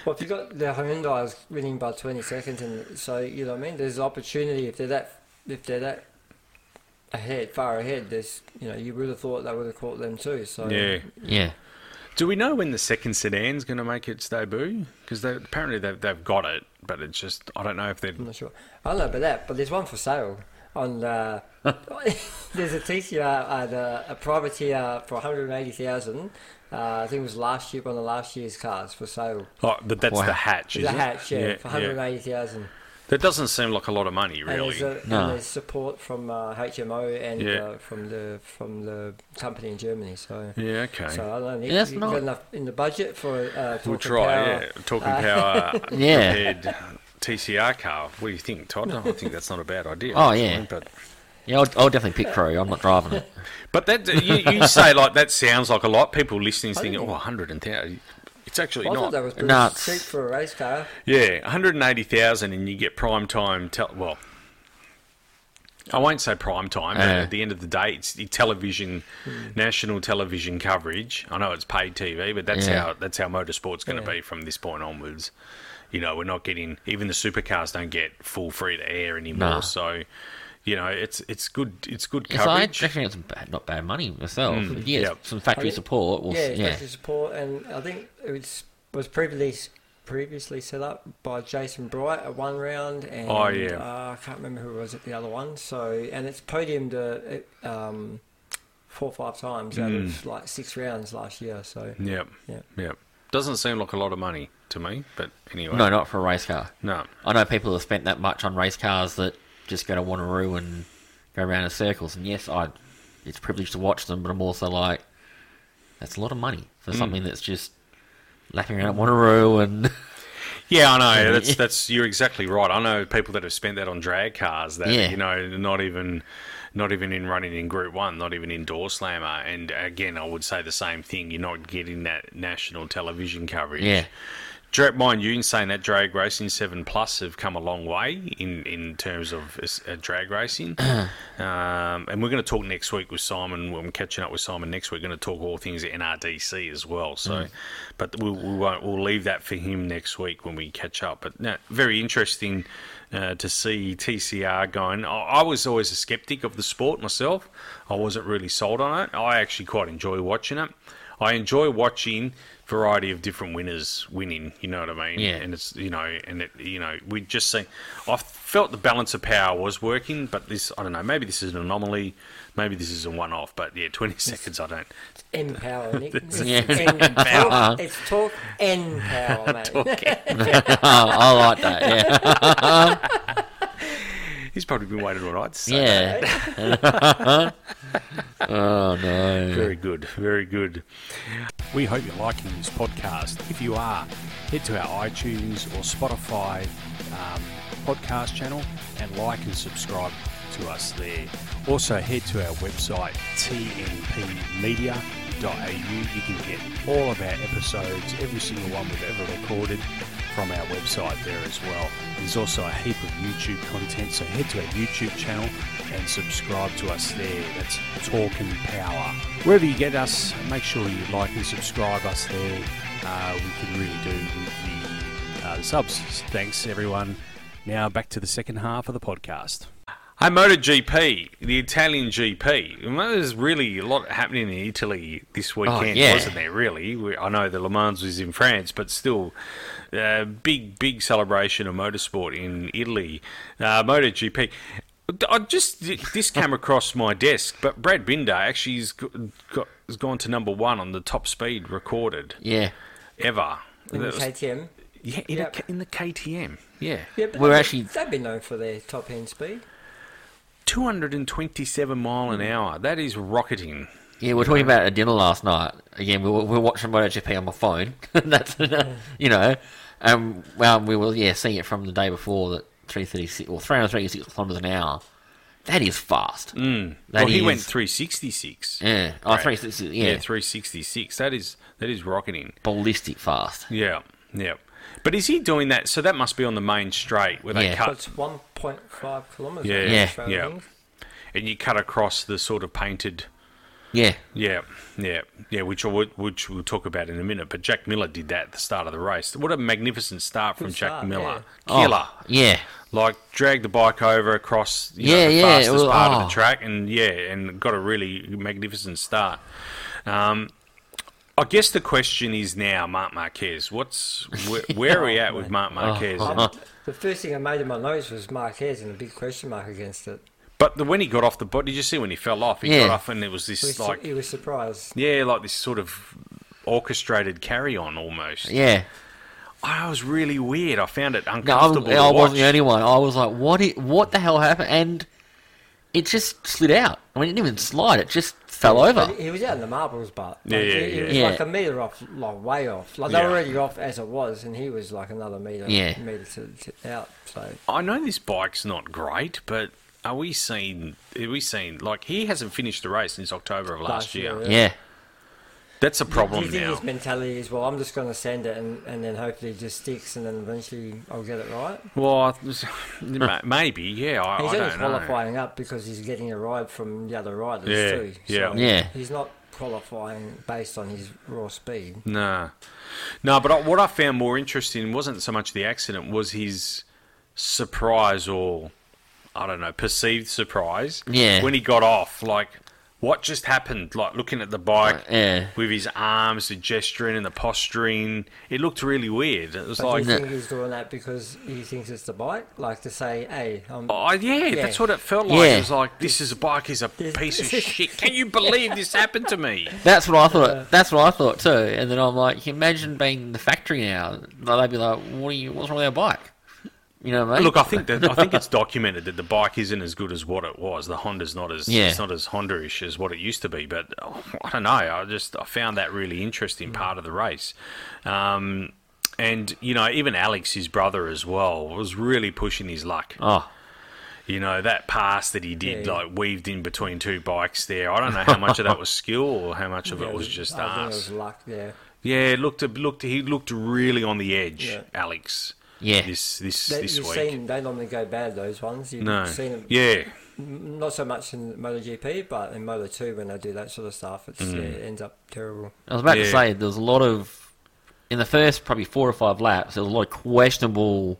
Well, if you've got the Hyundai's winning by 20 seconds, and so you know what I mean, there's opportunity if they're that if they're that ahead, far ahead. There's you know you would have thought they would have caught them too. So yeah, Yeah. Do we know when the second sedan's going to make its debut? Because apparently they've, they've got it, but it's just I don't know if they're. I'm not sure. I don't know about that, but there's one for sale on. Uh, (laughs) there's a TCR, uh, the, a privateer for 180,000. Uh, I think it was last year, one of last year's cars for sale. Oh, but that's Wow. the hatch, There's is a it? hatch, yeah, for 180,000. That doesn't seem like a lot of money, And really. there's, a, No. and there's support from uh, HMO and Yeah. uh, from the from the company in Germany. So, yeah, okay. so I don't know. Nick, Yeah, that's you not- got enough in the budget for uh, we'll Talking try. Power? Yeah, talking power. (laughs) Yeah. Prepared TCR car. What do you think, Todd? I think that's not a bad idea. Oh, actually, yeah. but Yeah, I'll, I'll definitely pick Crow. I'm not driving it. (laughs) but that you, you say like that sounds like a lot. People listening I thinking, think- oh, 100,000. It's actually Well, I thought not. that was pretty Nuts. cheap for a race car. Yeah, 180,000 and you get prime time. Tel- well, I won't say prime time, but Yeah. at the end of the day, it's the television, hmm. national television coverage. I know it's paid TV, but that's Yeah. how that's how motorsport's going to Yeah. be from this point onwards. You know, we're not getting even the supercars don't get full free to air anymore. Nah. So, you know, it's it's good it's good Yes, I coverage. reckon it's bad, not bad money myself. Mm, yeah, yep. some factory I think- support. Will, yeah, yeah, factory support, and I think it was was previously previously set up by Jason Bright at one round, and Oh, yeah. uh, I can't remember who was at the other one. So, and it's podiumed uh, um, four or five times out Mm. of like six rounds last year. So, Yep, Yeah. yep. Doesn't seem like a lot of money to me, but anyway, No, not for a race car. no. I know people have spent that much on race cars that just go to Wanneroo and go around in circles. And yes, I it's privileged to watch them, but I'm also like, that's a lot of money for Mm. something that's just lapping around Wanneroo and (laughs) Yeah, I know. (laughs) That's that's you're exactly right. I know people that have spent that on drag cars that Yeah. you know not even not even in running in Group One, not even in Door Slammer. And again, I would say the same thing. You're not getting that national television coverage. yeah, Dra- mind you, in saying that drag racing seven plus have come a long way in in terms of uh, drag racing. (clears throat) um, and we're going to talk next week with Simon. We're catching up with Simon next week, we're going to talk all things NRDC as well. So, but we, we won't. We'll leave that for him next week when we catch up. But no, very interesting. Uh, to see TCR going, I, was always a skeptic of the sport myself. I wasn't really sold on it. I actually quite enjoy watching it. I enjoy watching variety of different winners winning. You know what I mean? Yeah. And it's you know, and it you know, we just see. I felt the balance of power was working, but this I don't know. Maybe this is an anomaly. Maybe this is a one-off. But yeah, twenty (laughs) seconds. I don't. Empower, Nick. (laughs) It's, Yeah. (laughs) N-power. it's talk N power, (laughs) mate. I like that. Yeah, He's probably been waiting all night. To say that. yeah. oh no. Very good. Very good. We hope you're liking this podcast. If you are, head to our iTunes or Spotify um, podcast channel and like and subscribe to us there. Also, head to our website, tnpmedia.au. You can get all of our episodes, every single one we've ever recorded, from our website there as well. There's also a heap of YouTube content, so head to our YouTube channel and subscribe to us there. That's Talk and Power. Wherever you get us, make sure you like and subscribe us there. Uh, we can really do with the, uh, the subs. Thanks, everyone. Now back to the second half of the podcast. Hey, MotoGP, the Italian GP. There's really a lot happening in Italy this weekend, yeah. wasn't there? Really, We- I know the Le Mans was in France, but still, uh, big big celebration of motorsport in Italy. Uh, MotoGP. I just this came (laughs) across my desk, but Brad Binder actually has, got, got, has gone to number one on the top speed recorded Yeah. ever. In the was- KTM. yeah, in, Yep. a, in the KTM. Yeah. Yeah, but We're they've- actually- they've been known for their top end speed. 227 mile an hour. That is rocketing. Yeah, we were talking about a dinner last night. Again, we were, we were watching MotoGP on my phone. (laughs) That's you know, um, well, we were yeah seeing it from the day before that three thirty six or three hundred thirty six kilometers an hour. That is fast. Mm. That well, he is- went 366. Yeah, oh, Right. three sixty. Yeah, Yeah, 366. That is that is rocketing. ballistic fast. Yeah, yeah. But is he doing that? So that must be on the main straight where they Yeah. So cut it's 1.5 kilometres. Yeah, yeah, yeah. and you cut across the sort of painted. Yeah, Yeah, yeah, yeah. Which I would, which we'll talk about in a minute. But Jack Miller did that at the start of the race. What a magnificent start from Good Jack start, Miller. Oh, Killer. yeah, Like dragged the bike over across you Yeah, know, the yeah, fastest was- part of oh. the track, and yeah, and got a really magnificent start. Um, I guess the question is now, Marc Marquez. What's where, (laughs) where are we oh, at with Marc Marquez? Oh. Um, the first thing I made in my notes was Marquez and a big question mark against it. But the, when he got off the boat, did you see when he fell off? He Yeah. got off, and it was He this was, like, he was surprised. yeah, like this sort of orchestrated carry on almost. yeah. I was really weird. I found it uncomfortable. No, I'm, uncomfortable. I wasn't the only one. I was like, what? what the hell happened? And it just slid out. I mean, it didn't even slide. It just fell over. He was out in the marbles, but Yeah, like, yeah, he, he yeah. was Yeah. like a metre off, like way off. Like they Yeah. were already off as it was, and he was like another metre, Yeah. metre to, to out. So I know this bike's not great, but are we seeing? Are we seeing like he hasn't finished the race since October of last, Last year? year, Yeah, That's a problem Do problem you think now. his mentality is, well, I'm just going to send it and, and then hopefully it just sticks and then eventually I'll get it right? Well, I was- ma- maybe, yeah. I, He's I only don't know. qualifying up because he's getting a ride from the other riders Yeah, too. yeah. So Yeah. He's not qualifying based on his raw speed. No, no. But I, what I found more interesting wasn't so much the accident, was his surprise or I don't know, perceived surprise. Yeah. When he got off, like what just happened? Like looking at the bike. yeah. With his arms, the gesturing and the posturing, it looked really weird. It was But like, do you think he's doing that because he thinks it's the bike? Like to say, hey, I'm, Oh yeah, Yeah. that's what it felt like. Yeah. It was like this is a bike is a piece of (laughs) shit. Can you believe this happened to me? That's what I thought. That's what I thought too. And then I'm like, imagine being in the factory now. They'd be like, "What are you? What's wrong with our bike?" You know, what I mean? Look, I think that I think it's documented that the bike isn't as good as what it was. The Honda's not as Yeah. it's not as Honda-ish as what it used to be. But oh, I don't know. I just I found that really interesting part of the race. Um, and you know, even Alex, his brother as well, was really pushing his luck. Oh, You know, that pass that he did, Yeah. like weaved in between two bikes there. I don't know how much of that was (laughs) skill or how much of Yeah, it was just I was luck. Yeah, Yeah, looked looked he looked really on the edge, Yeah. Alex. Yeah. This this they, this you've week. seen they normally go bad those ones. You've no. seen them, Yeah. not so much in MotoGP, but in Moto Two when they do that sort of stuff, it's Mm. yeah, it ends up terrible. I was about Yeah. to say there was a lot of in the first probably four or five laps. There was a lot of questionable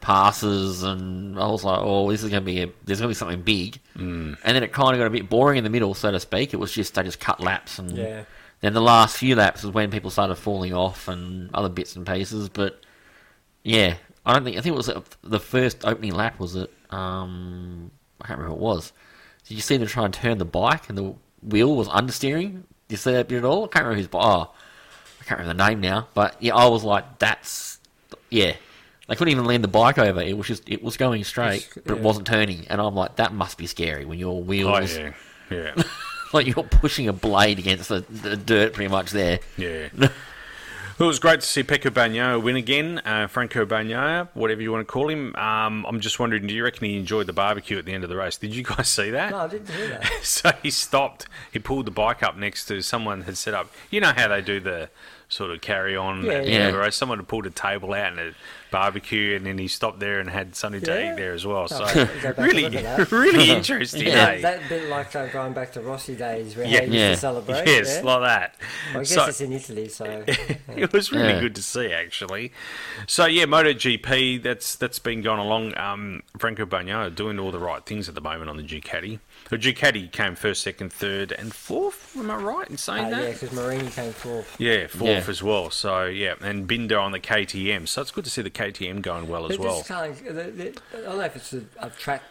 passes, and I was like, "Oh, this is going to be a, there's going to be something big." Mm. And then it kind of got a bit boring in the middle, so to speak. It was just they just cut laps, and Yeah. then the last few laps was when people started falling off and other bits and pieces. But yeah, I don't think I think it was uh, the first opening lap. Was it? Um, I can't remember what it was. Did you see them try and turn the bike and the wheel was understeering? Did you see that bit at all? I can't remember who's. Oh, I can't remember the name now. But yeah, I was like, that's yeah. They couldn't even land the bike over. It was just it was going straight, but it wasn't turning. And I'm like, that must be scary when your Oh wheels yeah. Yeah. (laughs) like you're pushing a blade against the, the dirt pretty much there. Yeah. (laughs) Well, it was great to see Pecco Bagnaia win again. Uh, Franco Bagnaia, whatever you want to call him. Um, I'm just wondering, do you reckon he enjoyed the barbecue at the end of the race? Did you guys (laughs) see that? No, I didn't hear that. (laughs) so he stopped. He pulled the bike up next to someone had set up. You know how they do the sort of carry on Yeah, yeah. end of the race. Someone had pulled a table out and a barbecue, and then he stopped there and had something to Yeah. eat there as well. So I'll go back and really, look at that. (laughs) really interesting. Yeah. eh? That bit like uh, going back to Rossi days where Yeah. he used Yeah. to celebrate. Yes, yeah? like that. I guess So- it's in Italy, so (laughs) it was really Yeah. good to see actually. So yeah, MotoGP that's that's been going along. Um, Franco Bagnaia doing all the right things at the moment on the Ducati. The Ducati came first, second, third, and fourth. Am I right in saying uh, that? yeah, because Marini came fourth. Yeah, fourth Yeah. as well. So yeah, and Binder on the KTM. So it's good to see the KTM going well as well. just can't- they- they- I don't know if it's a, a track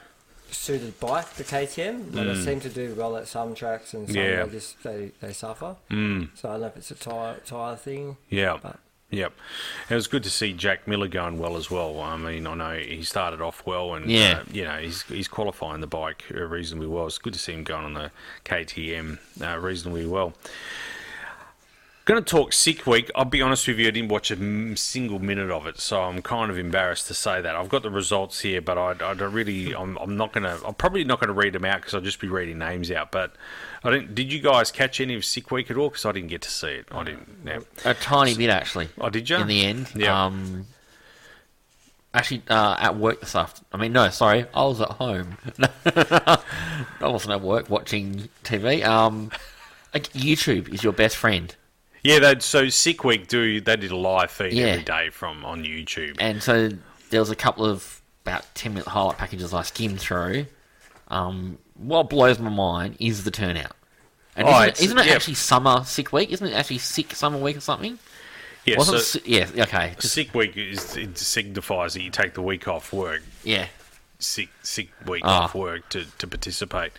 suited bike, the KTM, but they seem to do well at some tracks and some Mm. Yeah. they just they, they suffer. Mm, So I don't know if it's a tire tire thing. yeah. But- Yep. It was good to see Jack Miller going well as well. I mean, I know he started off well and, Yeah. uh, you know, he's, he's qualifying the bike uh, reasonably well. It's good to see him going on the KTM uh, reasonably well. Going to talk sick week. I'll be honest with you, I didn't watch a m- single minute of it, so I'm kind of embarrassed to say that. I've got the results here, but I, I don't really. I'm, I'm not going to. I'm probably not going to read them out because I'll just be reading names out. But I didn't. Did you guys catch any of sick week at all? Because I didn't get to see it. I didn't. A tiny bit actually. Oh, did you? In the end, Yeah. um, actually, uh, at work this afternoon. I mean, no, sorry, I was at home. (laughs) I wasn't at work watching TV. Um, YouTube is your best friend, Yeah, they so Sick Week do they did a live feed Yeah. every day from on YouTube. and so there was a couple of about ten minute highlight packages I skimmed through. Um, what blows my mind is the turnout. And Oh, isn't, it, isn't it yeah. actually summer sick week? Isn't it actually sick summer week or something? yeah, Wasn't so si- yeah, okay, just- Sick Week is it signifies that you take the week off work, yeah, sick sick week Ah. off work to, to participate.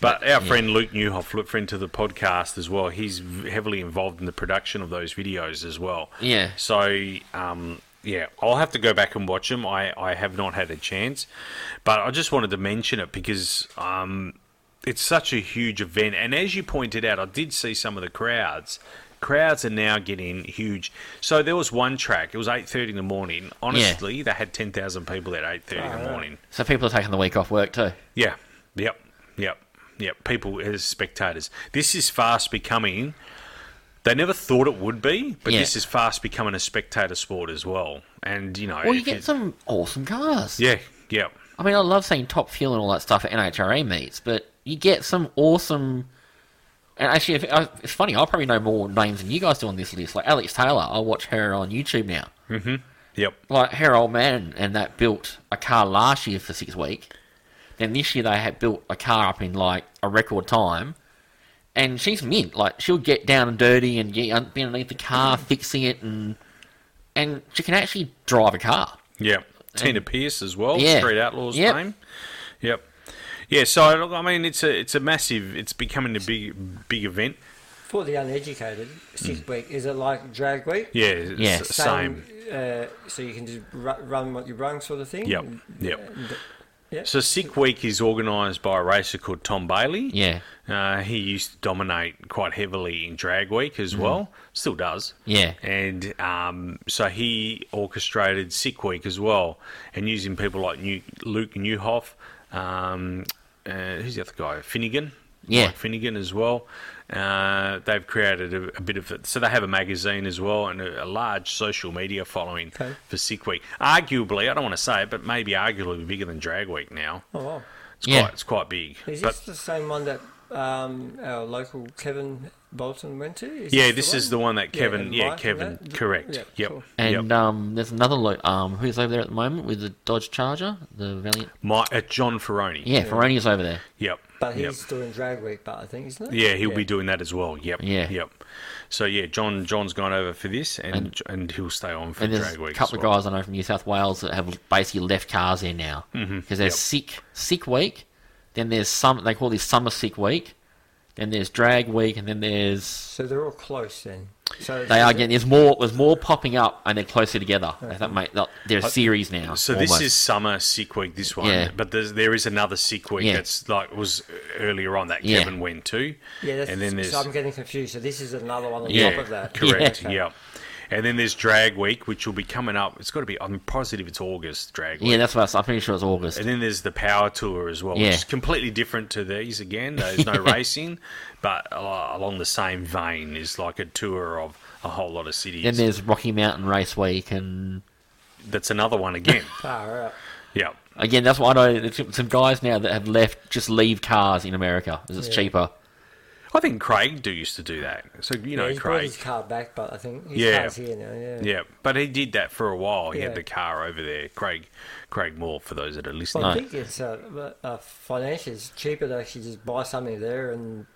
But our friend Luke Newhoff, friend to the podcast as well, he's heavily involved in the production of those videos as well. Yeah. So, um, yeah, I'll have to go back and watch them. I, I have not had a chance, but I just wanted to mention it because um, it's such a huge event. And as you pointed out, I did see some of the crowds. Crowds are now getting huge. So there was one track. It was eight thirty in the morning. Honestly, they had ten thousand people at eight thirty in the morning. so people are taking the week off work too. Yeah. Yep. Yep. Yep. People as spectators. This is fast becoming They never thought it would be, but Yeah. this is fast becoming a spectator sport as well. And you know, Well, you if get it- some awesome cars. yeah, yeah, I mean, I love seeing Top Fuel and all that stuff at NHRA meets, but you get some awesome. And actually, if, uh, it's funny. I probably know more names than you guys do on this list. Like Alex Taylor, I watch her on YouTube now. yep, Like her old man and that built a car last year for six weeks. Then this year they had built a car up in like a record time. And she's mint. Like she'll get down and dirty and get be underneath the car, fixing it, and and she can actually drive a car. Yeah. Tina Pierce as well, Yeah. Street Outlaws Yep. fame. Yep. Yeah, so look, I mean, it's a it's a massive. It's becoming a big big event. For the uneducated, six Mm. week is it like drag week? Yeah, it's Yeah. the same. Uh, so you can just ru- run what you run, sort of thing. Yep, yep. And, yeah. So Sick Week is organised by a racer called Tom Bailey. Yeah, Uh, he used to dominate quite heavily in Drag Week as well. Still does. yeah, And um, so he orchestrated Sick Week as well, and using people like New, Luke Newhoff, um, uh, who's the other guy? Finnegan. Yeah. Mike Finnegan as well. Uh, they've created a, a bit of it. So they have a magazine as well and a, a large social media following Okay. for Sick Week. Arguably, I don't want to say it, but maybe arguably bigger than Drag Week now. Oh, wow. It's Yeah. quite it's quite big. Is but this the same one that um, our local Kevin Bolton went to? Is yeah, the this is the one that Kevin. and Yeah, Kevin. Correct. Yeah, yep. cool. and yep. um, there's another lo- um, who's over there at the moment with the Dodge Charger, the Valiant. My, uh, John Ferroni. Yeah, Ferroni's over there. Yep. But yep. he's doing drag week, but I think, isn't it? Yeah, he'll be doing that as well. Yep. Yeah. Yep. So yeah, John John's gone over for this, and and, And- he'll stay on for And drag week. a couple as of guys I know from New South Wales that have basically left cars there now because Mhm, there's yep. sick sick week, then there's some they call this summer sick week, then there's drag week, and then there's So they're all close then. So they are getting there's more there's more popping up and they're closer together. If that make they're a series now. So this is summer sick week. This one, Yeah. but there's, there is another sick week Yeah. that's like was earlier on that Yeah. Kevin went to. Yeah, that's, and then there's so I'm getting confused. So this is another one on yeah, top of that. correct. Okay. Yep. And then there's drag week, which will be coming up. It's got to be. I'm positive it's August drag week. yeah, that's what I was, I'm pretty sure it's August. And then there's the power tour as well, Yeah. which is completely different to these. Again, there's no (laughs) racing, but uh, along the same vein is like a tour of a whole lot of cities. Then there's Rocky Mountain Race Week, and That's another one again. (laughs) Far out. yeah, again, that's why I know there's some guys now that have left just leave cars in America because it's Yeah. cheaper. I think Craig do used to do that. So you know yeah, brought Craig, his car back, but I think his Yeah. car's here now. Yeah. yeah, but he did that for a while. He Yeah. had the car over there. Craig, Craig Moore, for those that are listening. Well, I think it's uh, uh, financially it's cheaper to actually just buy something there and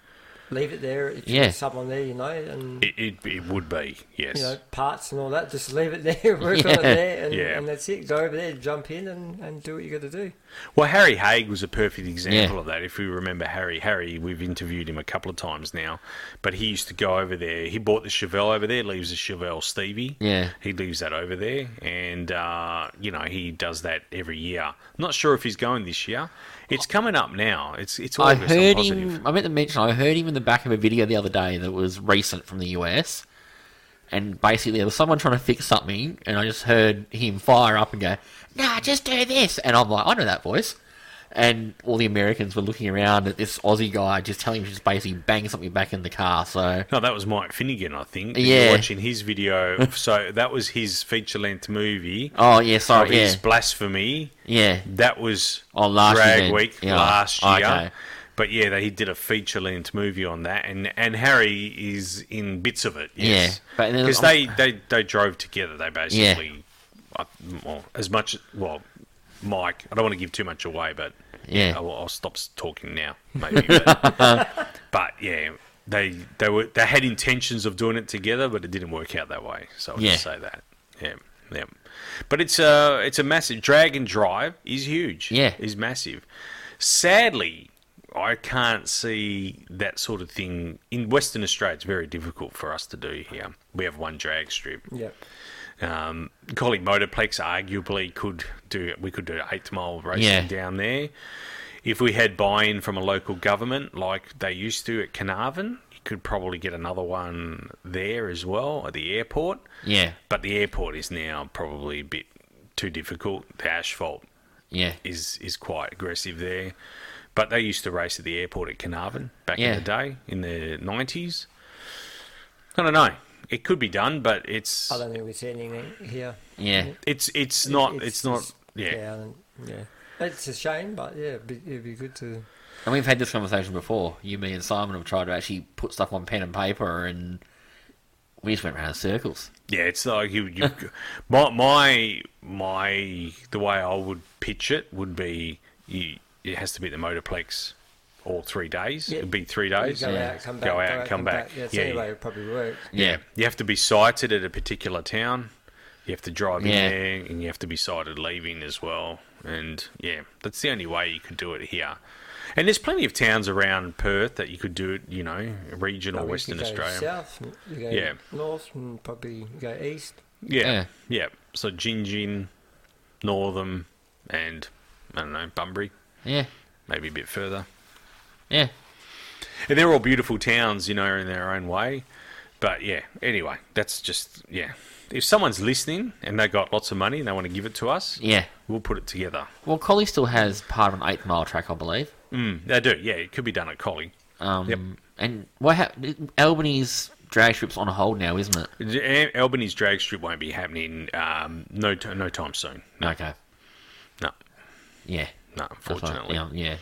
leave it there. If you Yeah. have someone there, you know, and It, it, it would be yes. you know parts and all that. Just leave it (laughs) there, work on Yeah. it there, and, Yeah. and that's it. Go over there, jump in, and, and do what you got to do. Well, Harry Haig was a perfect example Yeah. of that. If we remember Harry, Harry, we've interviewed him a couple of times now, but he used to go over there. He bought the Chevelle over there, leaves the Chevelle Stevie. Yeah. He leaves that over there, and uh, you know he does that every year. I'm not sure if he's going this year. It's coming up now. It's it's I August. I'm heard positive. him. I meant to mention. I heard him in the back of a video the other day that was recent from the US, and basically there was someone trying to fix something, and I just heard him fire up and go, "Nah, just do this," and I'm like, "I know that voice." And all the Americans were looking around at this Aussie guy, just telling him to just basically bang something back in the car. So No, that was Mike Finnegan, I think. Yeah. Watching his video. (laughs) so that was his feature length movie. Oh yeah, sorry, yeah, his blasphemy. yeah. That was Oh, last drag week Yeah. last year. Okay. But yeah, they, he did a feature length movie on that, and and Harry is in bits of it. Yes. Yeah, because they, they they drove together. They basically, uh, well, as much well, Mike. I don't want to give too much away, but Yeah. Oh, I'll, I'll stop talking now, maybe. But, (laughs) but yeah, they they were they had intentions of doing it together, but it didn't work out that way. So I'll Yeah. just say that. Yeah, yeah. But it's a it's a massive drag and drive is huge. Yeah. is massive. Sadly, I can't see that sort of thing in Western Australia. It's very difficult for us to do here. We have one drag strip. Yep. Um, Collie Motorplex arguably could do. We could do eight mile racing Yeah. down there. If we had buy-in from a local government like they used to at Carnarvon, you could probably get another one there as well at the airport. Yeah, But the airport is now probably a bit too difficult. The asphalt yeah, is is quite aggressive there. But they used to race at the airport at Carnarvon back Yeah. in the day in the nineties. I don't know. It could be done, but it's I don't think we see anything here. Yeah. it's it's not it's, not just- yeah. Yeah, yeah. It's a shame, but yeah, it'd be, it'd be good to. And we've had this conversation before. You, me, and Simon have tried to actually put stuff on pen and paper, and we just went round in circles. Yeah, it's like you, you (laughs) my my my the way I would pitch it would be you, it has to be the Motorplex all three days. Yeah. It'd be three oh, You days. go Yeah. out, come Go back. out, come back. Yeah, Yeah, the yeah. way it probably work. Yeah, you have to be sighted at a particular town. You have to drive Yeah. in there, and you have to be sighted leaving as well. And yeah, that's the only way you could do it here. And there's plenty of towns around Perth that you could do it. You know, regional Like, you Western go Australia. South, you go Yeah. north, and probably go east. Yeah, Yeah. yeah. So Gingin, Northam, and I don't know Bunbury, Yeah. maybe a bit further. Yeah. And they're all beautiful towns, you know, in their own way. But yeah, anyway, that's just yeah. If someone's listening and they got lots of money and they want to give it to us, Yeah. we'll put it together. Well, Collie still has part of an eight mile track, I believe. Mm, they do, yeah. It could be done at Collie. Um, Yep. And what hap- Albany's drag strip's on a hold now, isn't it? Al- Albany's drag strip won't be happening um, no t- no time soon. No, Okay. no, Yeah. no. That's. Unfortunately, Yeah. yeah.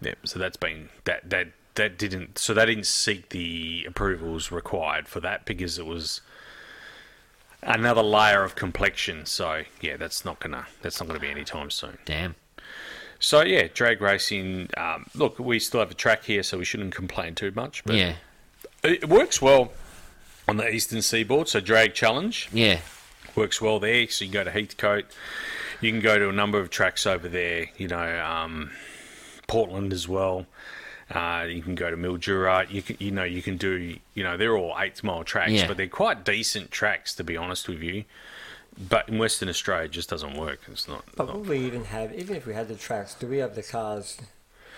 Yeah, so that's been that that that didn't so they didn't seek the approvals required for that because it was another layer of complexion. So yeah, that's not gonna that's not gonna be anytime soon. Damn. So yeah, drag racing. Um, look, we still have a track here, so we shouldn't complain too much. But Yeah. it works well on the eastern seaboard. So drag challenge Yeah. works well there. So you can go to Heathcote. You can go to a number of tracks over there. You know, um, Portland as well. Uh, you can go to Mildura. You can, you know, you can do. You know, they're all eight mile tracks, Yeah. but they're quite decent tracks to be honest with you. But in Western Australia, it just doesn't work. It's not But not, would we even have, even if we had the tracks, do we have the cars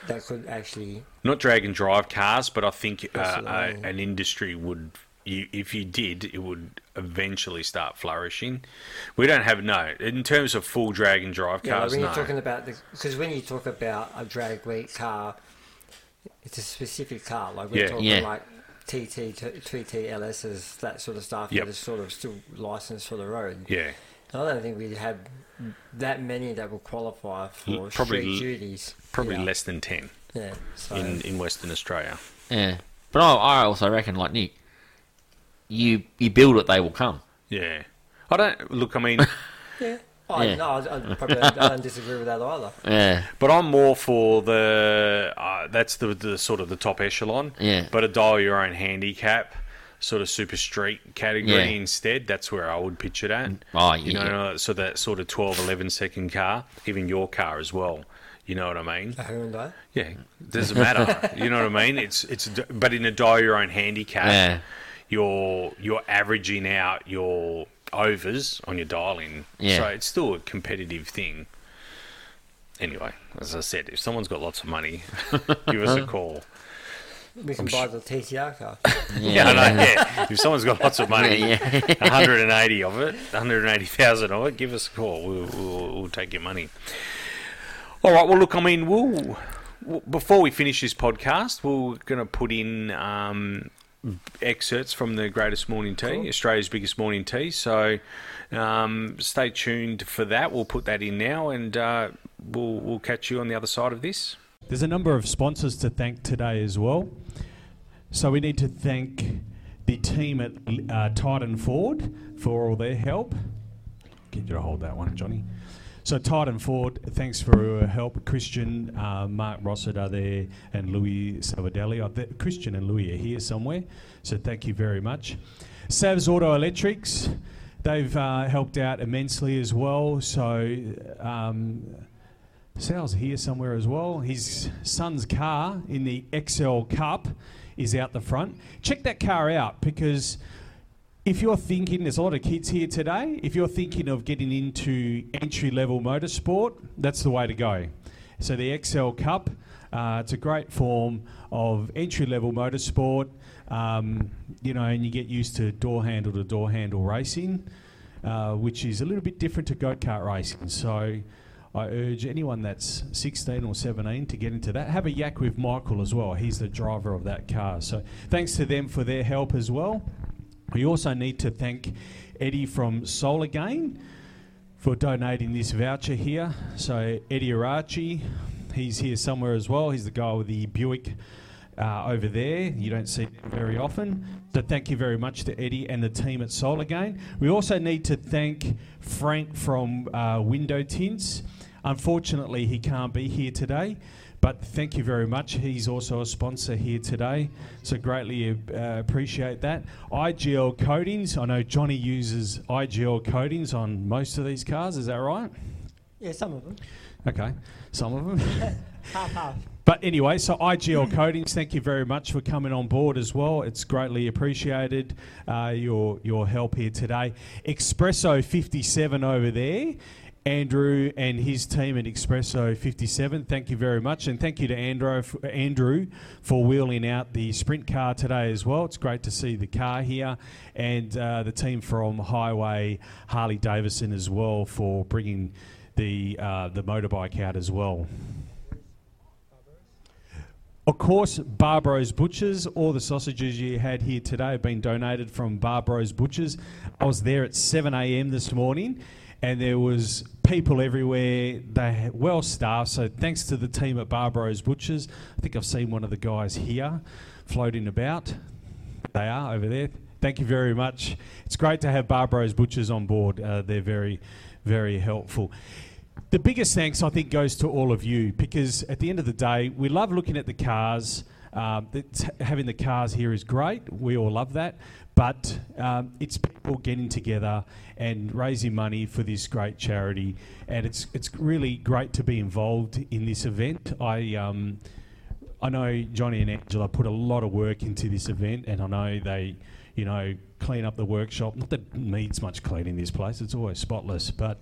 that could actually? not drag and drive cars. But I think uh, That's I uh, mean. an industry would. You, if you did, it would eventually start flourishing. We don't have no in terms of full drag and drive Yeah, like cars. when no. you're talking about because when you talk about a drag week car, it's a specific car. Like we're Yeah. talking Yeah. like TT, TT, LSs, that sort of stuff. Yep. That is sort of still licensed for the road. yeah. I don't think we'd have that many that will qualify for Probably street duties. Probably yeah. less than ten Yeah. So in, in Western Australia. Yeah. But I, I also reckon, like Nick, you you build it, they will come. Yeah. I don't look. I mean, yeah. (laughs) I, Yeah. No, I, I probably don't, I don't disagree with that either. Yeah. but I'm more for the. Uh, that's the the sort of the top echelon. Yeah. But a dial your own handicap, sort of super street category Yeah. instead. That's where I would pitch it at. Oh, yeah. You know, so that sort of 12, 11 second car, even your car as well. You know what I mean? A Hyundai. Yeah, doesn't matter. (laughs) you know what I mean? It's it's but in a dial your own handicap. Yeah. You're you're averaging out your overs on your dialing. Yeah. So it's still a competitive thing. Anyway, as I said, if someone's got lots of money, (laughs) give us a call. We can buy the TCR car. (laughs) Yeah, I know, yeah. If someone's got lots of money, Yeah, yeah. (laughs) 180 of it, 180,000 of it, give us a call. We'll, we'll, we'll take your money. All right. Well, look, I mean, we'll, we'll before we finish this podcast, we're going to put in um, excerpts from the greatest morning tea, Cool. Australia's biggest morning tea. So um, stay tuned for that. We'll put that in now, and uh, we'll we'll catch you on the other side of this. There's a number of sponsors to thank today as well. So we need to thank the team at uh, Titan Ford for all their help. Get you to hold that one, Johnny. So Titan Ford, thanks for your help. Christian, uh, Mark Rossett are there, and Louis Savadelli. Christian and Louis are here somewhere, so thank you very much. Savs Auto Electrics, they've uh, helped out immensely as well. So um, Sal's here somewhere as well. His son's car in the XL Cup is out the front. Check that car out because if you're thinking, there's a lot of kids here today. If you're thinking of getting into entry level motorsport, that's the way to go. So the XL Cup, uh, it's a great form of entry level motorsport. Um, you know, and you get used to door handle to door handle racing, uh, which is a little bit different to go kart racing. So I urge anyone that's 16 or 17 to get into that. Have a yak with Michael as well. He's the driver of that car. So thanks to them for their help as well. We also need to thank Eddie from Solar Gain for donating this voucher here. So Eddie Arachi, he's here somewhere as well. He's the guy with the Buick uh, over there. You don't see them very often. So thank you very much to Eddie and the team at Solar Gain. We also need to thank Frank from uh, Window Tints. Unfortunately, he can't be here today. But thank you very much. He's also a sponsor here today, so greatly uh, appreciate that. IGL coatings. I know Johnny uses IGL coatings on most of these cars. Is that right? Yeah, some of them. Okay, some of them. (laughs) half half. But anyway, so IGL Coatings, thank you very much for coming on board as well. It's greatly appreciated uh, your your help here today. Espresso 57 over there. Andrew and his team at Espresso 57, thank you very much. And thank you to Andrew, Andrew for wheeling out the sprint car today as well. It's great to see the car here. And uh, the team from Highway Harley Davidson as well for bringing the, uh, the motorbike out as well. Of course, Barbro's Butchers. All the sausages you had here today have been donated from Barbro's Butchers. I was there at 7 a.m. this morning, and there was people everywhere. They well staffed. So thanks to the team at Barbro's Butchers. I think I've seen one of the guys here floating about. They are over there. Thank you very much. It's great to have Barbro's Butchers on board. Uh, they're very, very helpful the biggest thanks I think goes to all of you because at the end of the day, we love looking at the cars. Um, having the cars here is great. We all love that. But um, it's people getting together and raising money for this great charity, and it's it's really great to be involved in this event. I um, I know Johnny and Angela put a lot of work into this event, and I know they, you know, clean up the workshop. Not that it needs much cleaning this place; it's always spotless, but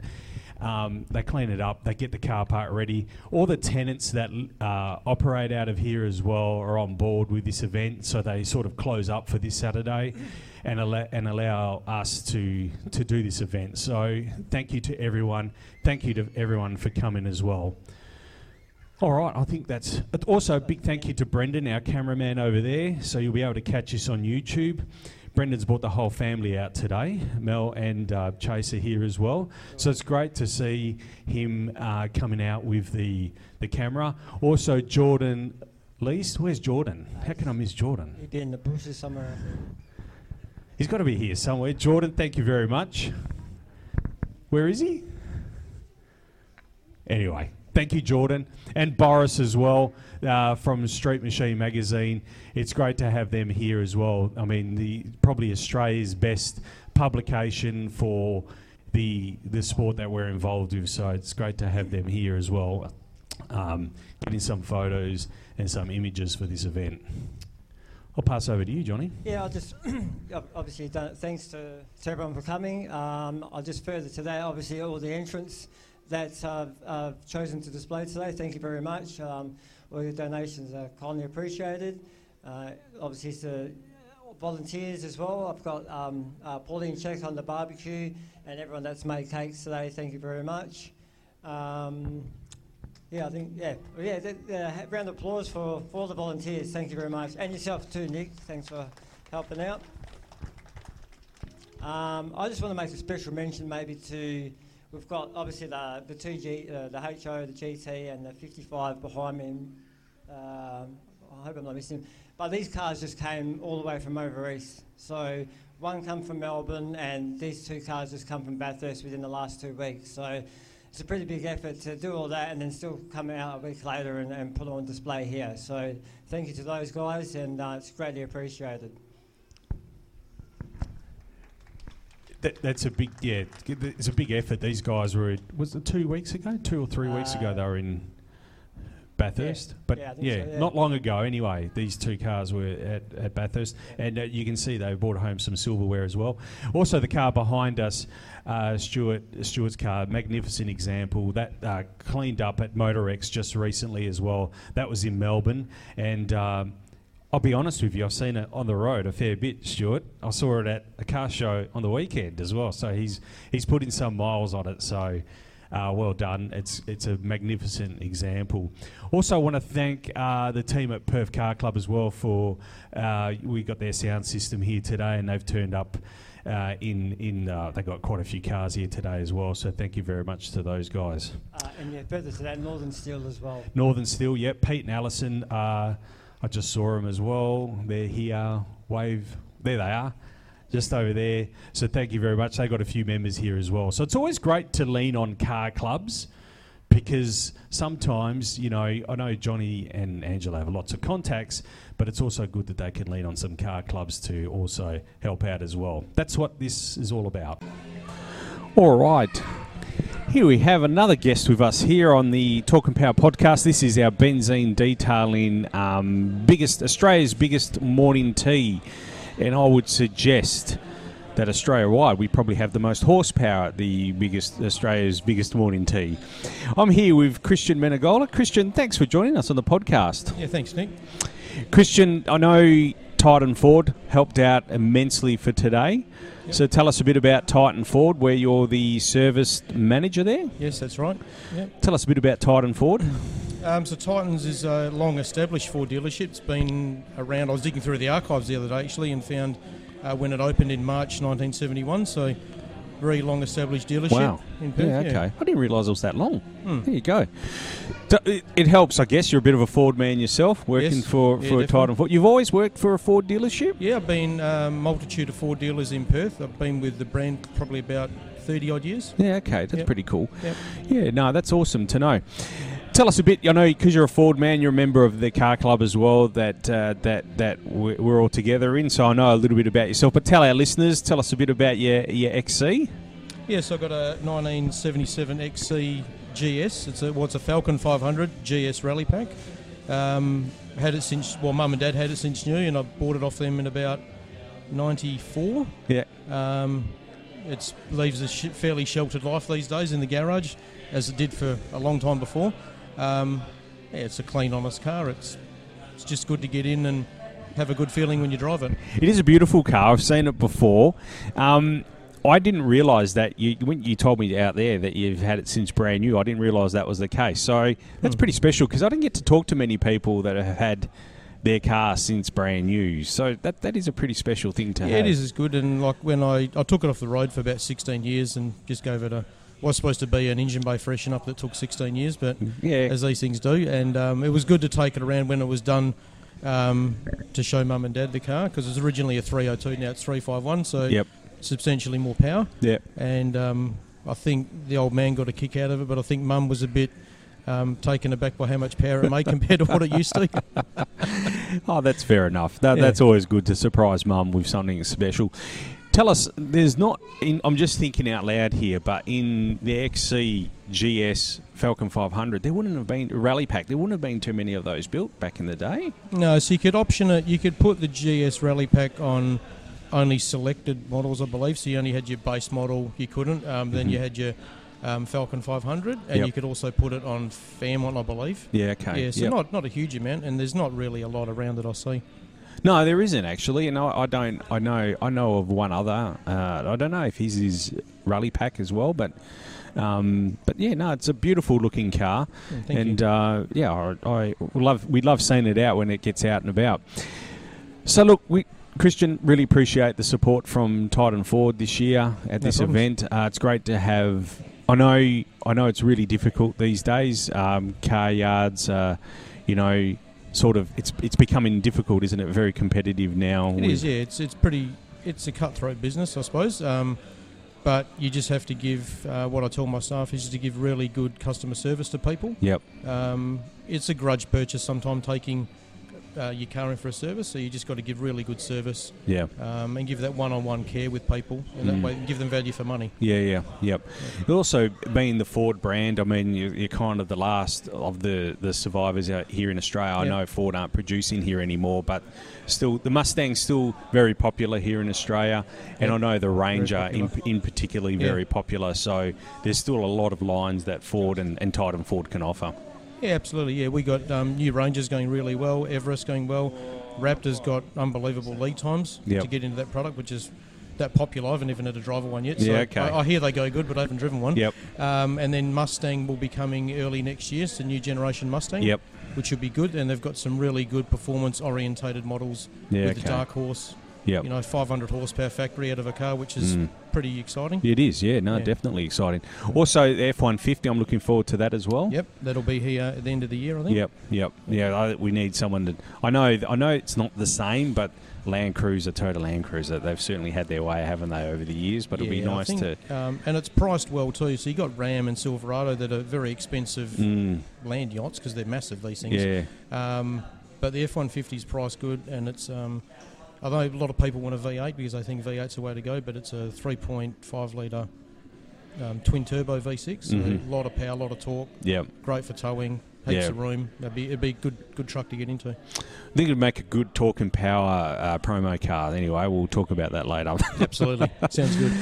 um, they clean it up. They get the car park ready. All the tenants that uh, operate out of here as well are on board with this event, so they sort of close up for this Saturday, and allow and allow us to to do this event. So thank you to everyone. Thank you to everyone for coming as well. All right, I think that's also a big thank you to Brendan, our cameraman over there. So you'll be able to catch us on YouTube. Brendan's brought the whole family out today. Mel and uh, Chase are here as well. So it's great to see him uh, coming out with the, the camera. Also, Jordan Least. Where's Jordan? How can I miss Jordan? He'd in the bushes somewhere. He's got to be here somewhere. Jordan, thank you very much. Where is he? Anyway, thank you, Jordan. And Boris as well uh, from Street Machine magazine. It's great to have them here as well. I mean, the probably Australia's best publication for the the sport that we're involved with. So it's great to have them here as well, um, getting some photos and some images for this event. I'll pass over to you, Johnny. Yeah, I'll just (clears throat) obviously thanks to, to everyone for coming. Um, I'll just further to that, obviously all the entrants that I've chosen to display today. Thank you very much. Um, all your donations are kindly appreciated. Uh, obviously, the volunteers as well. I've got um, uh, Pauline Check on the barbecue and everyone that's made cakes today. Thank you very much. Um, yeah, I think, yeah, yeah, round of applause for, for all the volunteers. Thank you very much. And yourself too, Nick. Thanks for helping out. Um, I just want to make a special mention maybe to We've got obviously the the two G, uh, the HO, the GT, and the 55 behind me. Um, I hope I'm not missing. But these cars just came all the way from over east. So one come from Melbourne, and these two cars just come from Bathurst within the last two weeks. So it's a pretty big effort to do all that and then still come out a week later and, and put on display here. So thank you to those guys, and uh, it's greatly appreciated. That, that's a big yeah. It's a big effort. These guys were was it two weeks ago, two or three uh, weeks ago. They were in Bathurst, yeah. but yeah, yeah, so, yeah, not long ago. Anyway, these two cars were at, at Bathurst, and uh, you can see they brought home some silverware as well. Also, the car behind us, uh, Stuart Stuart's car, magnificent example that uh, cleaned up at Motorex just recently as well. That was in Melbourne, and. Um, I'll be honest with you, I've seen it on the road a fair bit, Stuart. I saw it at a car show on the weekend as well. So he's he's putting some miles on it. So uh, well done. It's it's a magnificent example. Also, I want to thank uh, the team at Perth Car Club as well for uh, we got their sound system here today, and they've turned up. Uh, in in uh, they got quite a few cars here today as well, so thank you very much to those guys. Uh, and yeah, further to that, Northern Steel as well. Northern Steel, yep. Pete and Allison, uh, I just saw them as well. They're here. Wave, there they are, just over there. So thank you very much. They got a few members here as well. So it's always great to lean on car clubs because sometimes, you know, I know Johnny and Angela have lots of contacts, but it's also good that they can lean on some car clubs to also help out as well. That's what this is all about. All right. Here we have another guest with us here on the Talk and Power podcast. This is our benzene detailing um, biggest Australia's biggest morning tea, and I would suggest that Australia wide we probably have the most horsepower at the biggest Australia's biggest morning tea. I'm here with Christian Menegola. Christian, thanks for joining us on the podcast. Yeah, thanks, Nick. Christian, I know Titan Ford helped out immensely for today. So tell us a bit about Titan Ford, where you're the service manager there. Yes, that's right. Yep. Tell us a bit about Titan Ford. Um, so Titans is a long-established Ford dealership. It's been around. I was digging through the archives the other day actually, and found uh, when it opened in March 1971. So very long-established dealership Wow. in Perth. Yeah, okay. I didn't realise it was that long. Hmm. There you go. So it, it helps, I guess. You're a bit of a Ford man yourself, working Yes. for, Yeah, for definitely. Titan Ford. You've always worked for a Ford dealership? Yeah, I've been um, multitude of Ford dealers in Perth. I've been with the brand probably about 30 odd years. Yeah, okay. That's Yep. pretty cool. Yep. Yeah, no, that's awesome to know. Tell us a bit. I know because you're a Ford man, you're a member of the car club as well. That uh, that that we- we're all together in. So I know a little bit about yourself. But tell our listeners, tell us a bit about your your XC. Yes, I've got a 1977 XC GS. It's a well, it's a Falcon 500 GS Rally Pack. Um, had it since well, mum and dad had it since new, and I bought it off them in about '94. Yeah. Um, it leaves a sh- fairly sheltered life these days in the garage, as it did for a long time before. Um, yeah, it's a clean, honest car. It's it's just good to get in and have a good feeling when you drive it. It is a beautiful car. I've seen it before. Um, I didn't realise that you when you told me out there that you've had it since brand new. I didn't realise that was the case. So that's Hmm. pretty special because I didn't get to talk to many people that have had their car since brand new. So that that is a pretty special thing to Yeah, have. it is as good. And like when I, I took it off the road for about 16 years and just gave it a was supposed to be an engine bay freshen up that took 16 years, but Yeah, as these things do, and um, it was good to take it around when it was done um, to show mum and dad the car because it was originally a 302, now it's 351, so Yep. substantially more power. Yep. And um, I think the old man got a kick out of it, but I think mum was a bit. Um, taken aback by how much power it made (laughs) compared to what it used to. (laughs) Oh, that's fair enough. That, Yeah. That's always good to surprise mum with something special. Tell us, there's not. In, I'm just thinking out loud here, but in the XC GS Falcon 500, there wouldn't have been rally pack. There wouldn't have been too many of those built back in the day. No, so you could option it. You could put the GS Rally Pack on only selected models, I believe. So you only had your base model. You couldn't. Um, then you had your um, Falcon 500, and Mm-hmm. Yep. you could also put it on Fairmont, I believe. Yeah. Okay. Yeah, so Yep. not not a huge amount, and there's not really a lot around that I see. No, there isn't actually, and I, I don't. I know. I know of one other. Uh, I don't know if he's his rally pack as well, but. Um, but yeah, no, it's a beautiful looking car, Thank and uh, yeah, I, I love we love seeing it out when it gets out and about. So look, we Christian really appreciate the support from Titan Ford this year at No this problems. event. Uh, it's great to have. I know. I know it's really difficult these days. Um, car yards, uh, you know, sort of. It's it's becoming difficult, isn't it? Very competitive now. It is, yeah. It's it's pretty. It's a cutthroat business, I suppose. Um, but you just have to give uh, what I tell my staff is to give really good customer service to people. Yep. Um, it's a grudge purchase sometimes taking uh, your car in for a service, so you just got to give really good service Yeah. um, and give that one-on-one care with people, and that Mm. way give them value for money. Yeah, yeah, yep. Also, being the Ford brand, I mean, you're, you're kind of the last of the, the survivors out here in Australia. I know Ford aren't producing here anymore, but still, the Mustang's still very popular here in Australia, and Yep. I know the Ranger in, in particularly Yeah. very popular. So there's still a lot of lines that Ford and, and Titan Ford can offer. Yeah, absolutely. Yeah, we got um, new Rangers going really well, Everest going well, Raptor's got unbelievable lead times Yep. to get into that product, which is that popular. I haven't even had a driver one yet. So Yeah, okay. I, I hear they go good, but I haven't driven one. Yep. Um, and then Mustang will be coming early next year. It's the new generation Mustang. Yep. Which should be good, and they've got some really good performance orientated models Yeah, with okay. the Dark Horse. Yep. You know, 500 horsepower factory out of a car, which is Mm. pretty exciting. It is, yeah, no, Yeah. definitely exciting. Also, the F one fifty, I'm looking forward to that as well. Yep, that'll be here at the end of the year, I think. Yep, yep, yeah. I, we need someone to. I know, I know it's not the same, but Land Cruiser, Toyota Land Cruiser, they've certainly had their way, haven't they, over the years? But it'd be Yeah, nice think, to. Um, and it's priced well too. So you got Ram and Silverado that are very expensive Mm, land yachts because they're massive. These things. yeah, Um, but the F one fifty is priced good, and it's. Um, although a lot of people want a V8 because they think V8's the way to go, but it's a 3.5 litre um, twin turbo V6. So Mhm. A lot of power, a lot of torque, yep. great for towing, heaps Yeah. of room. It'd be it'd be a good good truck to get into. I think it'd make a good talk and power uh, promo car. Anyway, we'll talk about that later. (laughs) Absolutely, sounds good.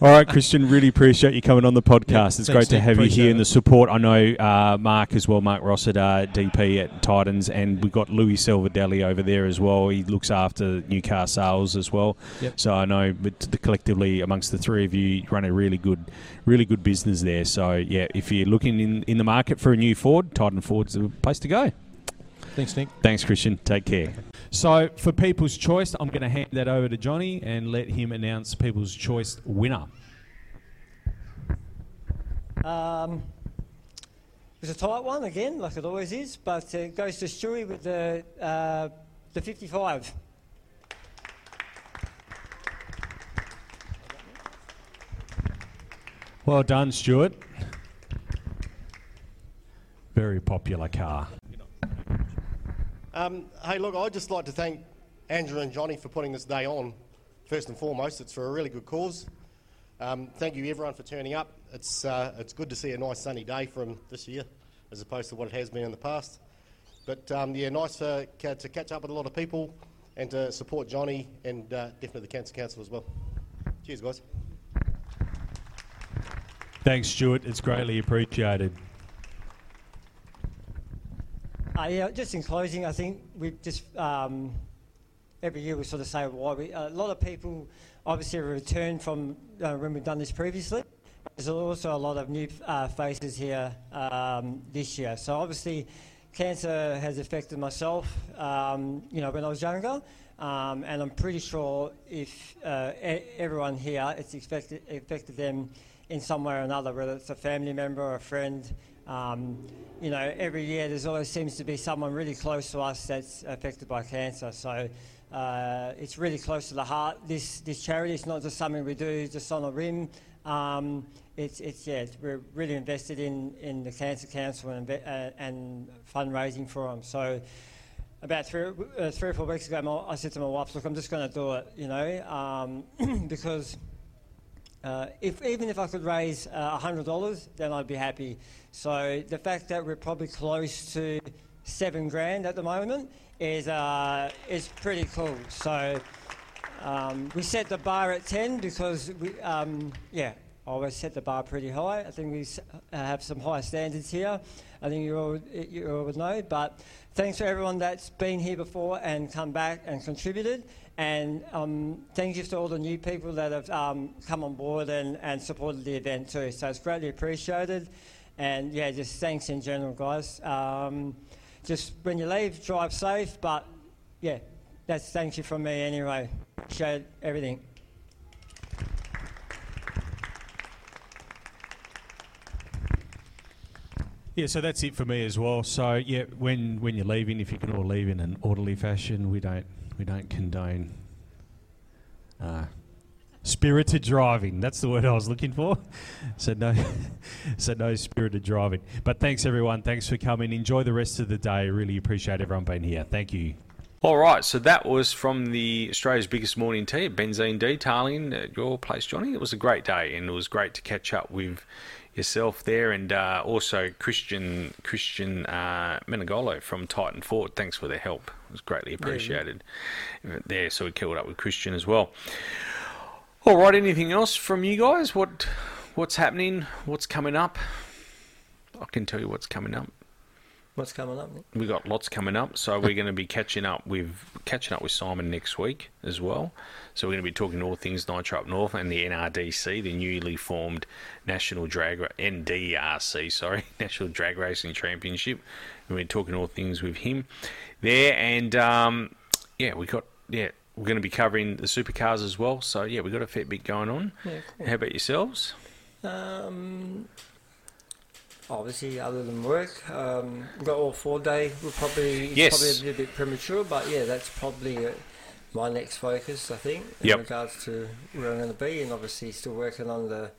All right, Christian, really appreciate you coming on the podcast. Yeah, it's thanks, great to Nick. have you here and the support. I know uh, Mark as well, Mark Rossiter, DP at Titans, and we've got Louis Silverdelli over there as well. He looks after new car sales as well. Yep. So I know, but the, collectively amongst the three of you, you run a really good, really good business there. So yeah, if you're looking in, in the market for a new Ford, Titan Ford's the place to go. Thanks, Nick. Thanks, Christian. Take care. So, for People's Choice, I'm going to hand that over to Johnny and let him announce People's Choice winner. Um, it was a tight one again, like it always is, but it goes to Stewie with the uh, the 55. Well done, Stuart. Very popular car. Um, hey, look, I'd just like to thank Andrew and Johnny for putting this day on. First and foremost, it's for a really good cause. Um, thank you, everyone, for turning up. It's, uh, it's good to see a nice sunny day from this year as opposed to what it has been in the past. But um, yeah, nice for, ca- to catch up with a lot of people and to support Johnny and uh, definitely the Cancer Council as well. Cheers, guys. Thanks, Stuart. It's greatly appreciated. Uh, yeah, just in closing, I think we just um, every year we sort of say why we. A lot of people obviously return from uh, when we've done this previously. There's also a lot of new uh, faces here um, this year. So obviously, cancer has affected myself. Um, you know, when I was younger, um, and I'm pretty sure if uh, e- everyone here, it's affected them in some way or another, whether it's a family member or a friend. Um, you know, every year there's always seems to be someone really close to us that's affected by cancer. So uh, it's really close to the heart. This this charity is not just something we do just on a whim. Um, it's it's yeah, it's, we're really invested in, in the Cancer Council and, uh, and fundraising for them. So about three, uh, three or four weeks ago, my, I said to my wife, "Look, I'm just going to do it," you know, um, (clears throat) because uh, if even if I could raise uh, hundred dollars, then I'd be happy. So the fact that we're probably close to seven grand at the moment is uh, is pretty cool. So um, we set the bar at ten because we um, yeah. I always set the bar pretty high. I think we uh, have some high standards here. I think you all, you all would know. But thanks for everyone that's been here before and come back and contributed. And um, thank you to all the new people that have um, come on board and, and supported the event too. So it's greatly appreciated. And yeah, just thanks in general, guys. Um, just when you leave, drive safe. But yeah, that's thank you from me anyway. Appreciate everything. Yeah, so that's it for me as well. So yeah, when when you're leaving, if you can all leave in an orderly fashion, we don't we don't condone uh, spirited driving. That's the word I was looking for. So no, (laughs) so no spirited driving. But thanks everyone. Thanks for coming. Enjoy the rest of the day. Really appreciate everyone being here. Thank you. All right, so that was from the Australia's biggest morning tea, Benzene Detailing at your place, Johnny. It was a great day, and it was great to catch up with yourself there, and uh, also Christian Christian uh, Menegolo from Titan Ford. Thanks for their help; it was greatly appreciated. There, so we killed up with Christian as well. All right, anything else from you guys? What what's happening? What's coming up? I can tell you what's coming up. What's coming up? We got lots coming up, so we're going to be catching up with catching up with Simon next week as well. So we're going to be talking all things Nitro Up North and the NRDC, the newly formed National Drag NDRC, sorry, (laughs) National Drag Racing Championship. And we're talking all things with him there, and um, yeah, we got yeah. We're going to be covering the supercars as well, so yeah, we've got a fair bit going on. Yeah, cool. How about yourselves? Um, obviously, other than work, um, we've got all four day. We're probably it's Yes. probably a little bit premature, but yeah, that's probably uh, my next focus. I think in Yep. regards to where I'm going to be, and obviously still working on the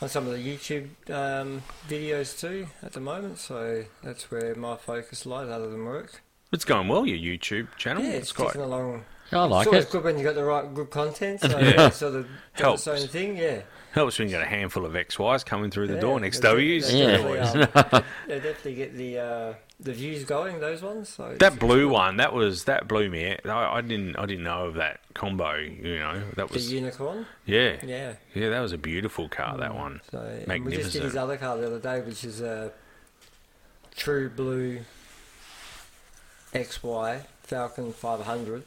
on some of the YouTube um, videos too at the moment. So that's where my focus lies, other than work. It's going well, your YouTube channel. Yeah, it's it's quite ticking along. I like it. it's always it. good when you got the right good content. So (laughs) Yeah. it's sort of (laughs) doing Helps. its own thing. Yeah. helps when you got a handful of XYs coming through the Yeah, door next (laughs) they W's. they Yeah. definitely, um, they definitely get the uh, the views going. Those ones. So That blue good. one, that was that blew me. out. I, I didn't, I didn't know of that combo. You know, that The was unicorn. yeah, Yeah. yeah, that was a beautiful car. That Mm. one. So and we just did his other car the other day, which is a True Blue XY Falcon 500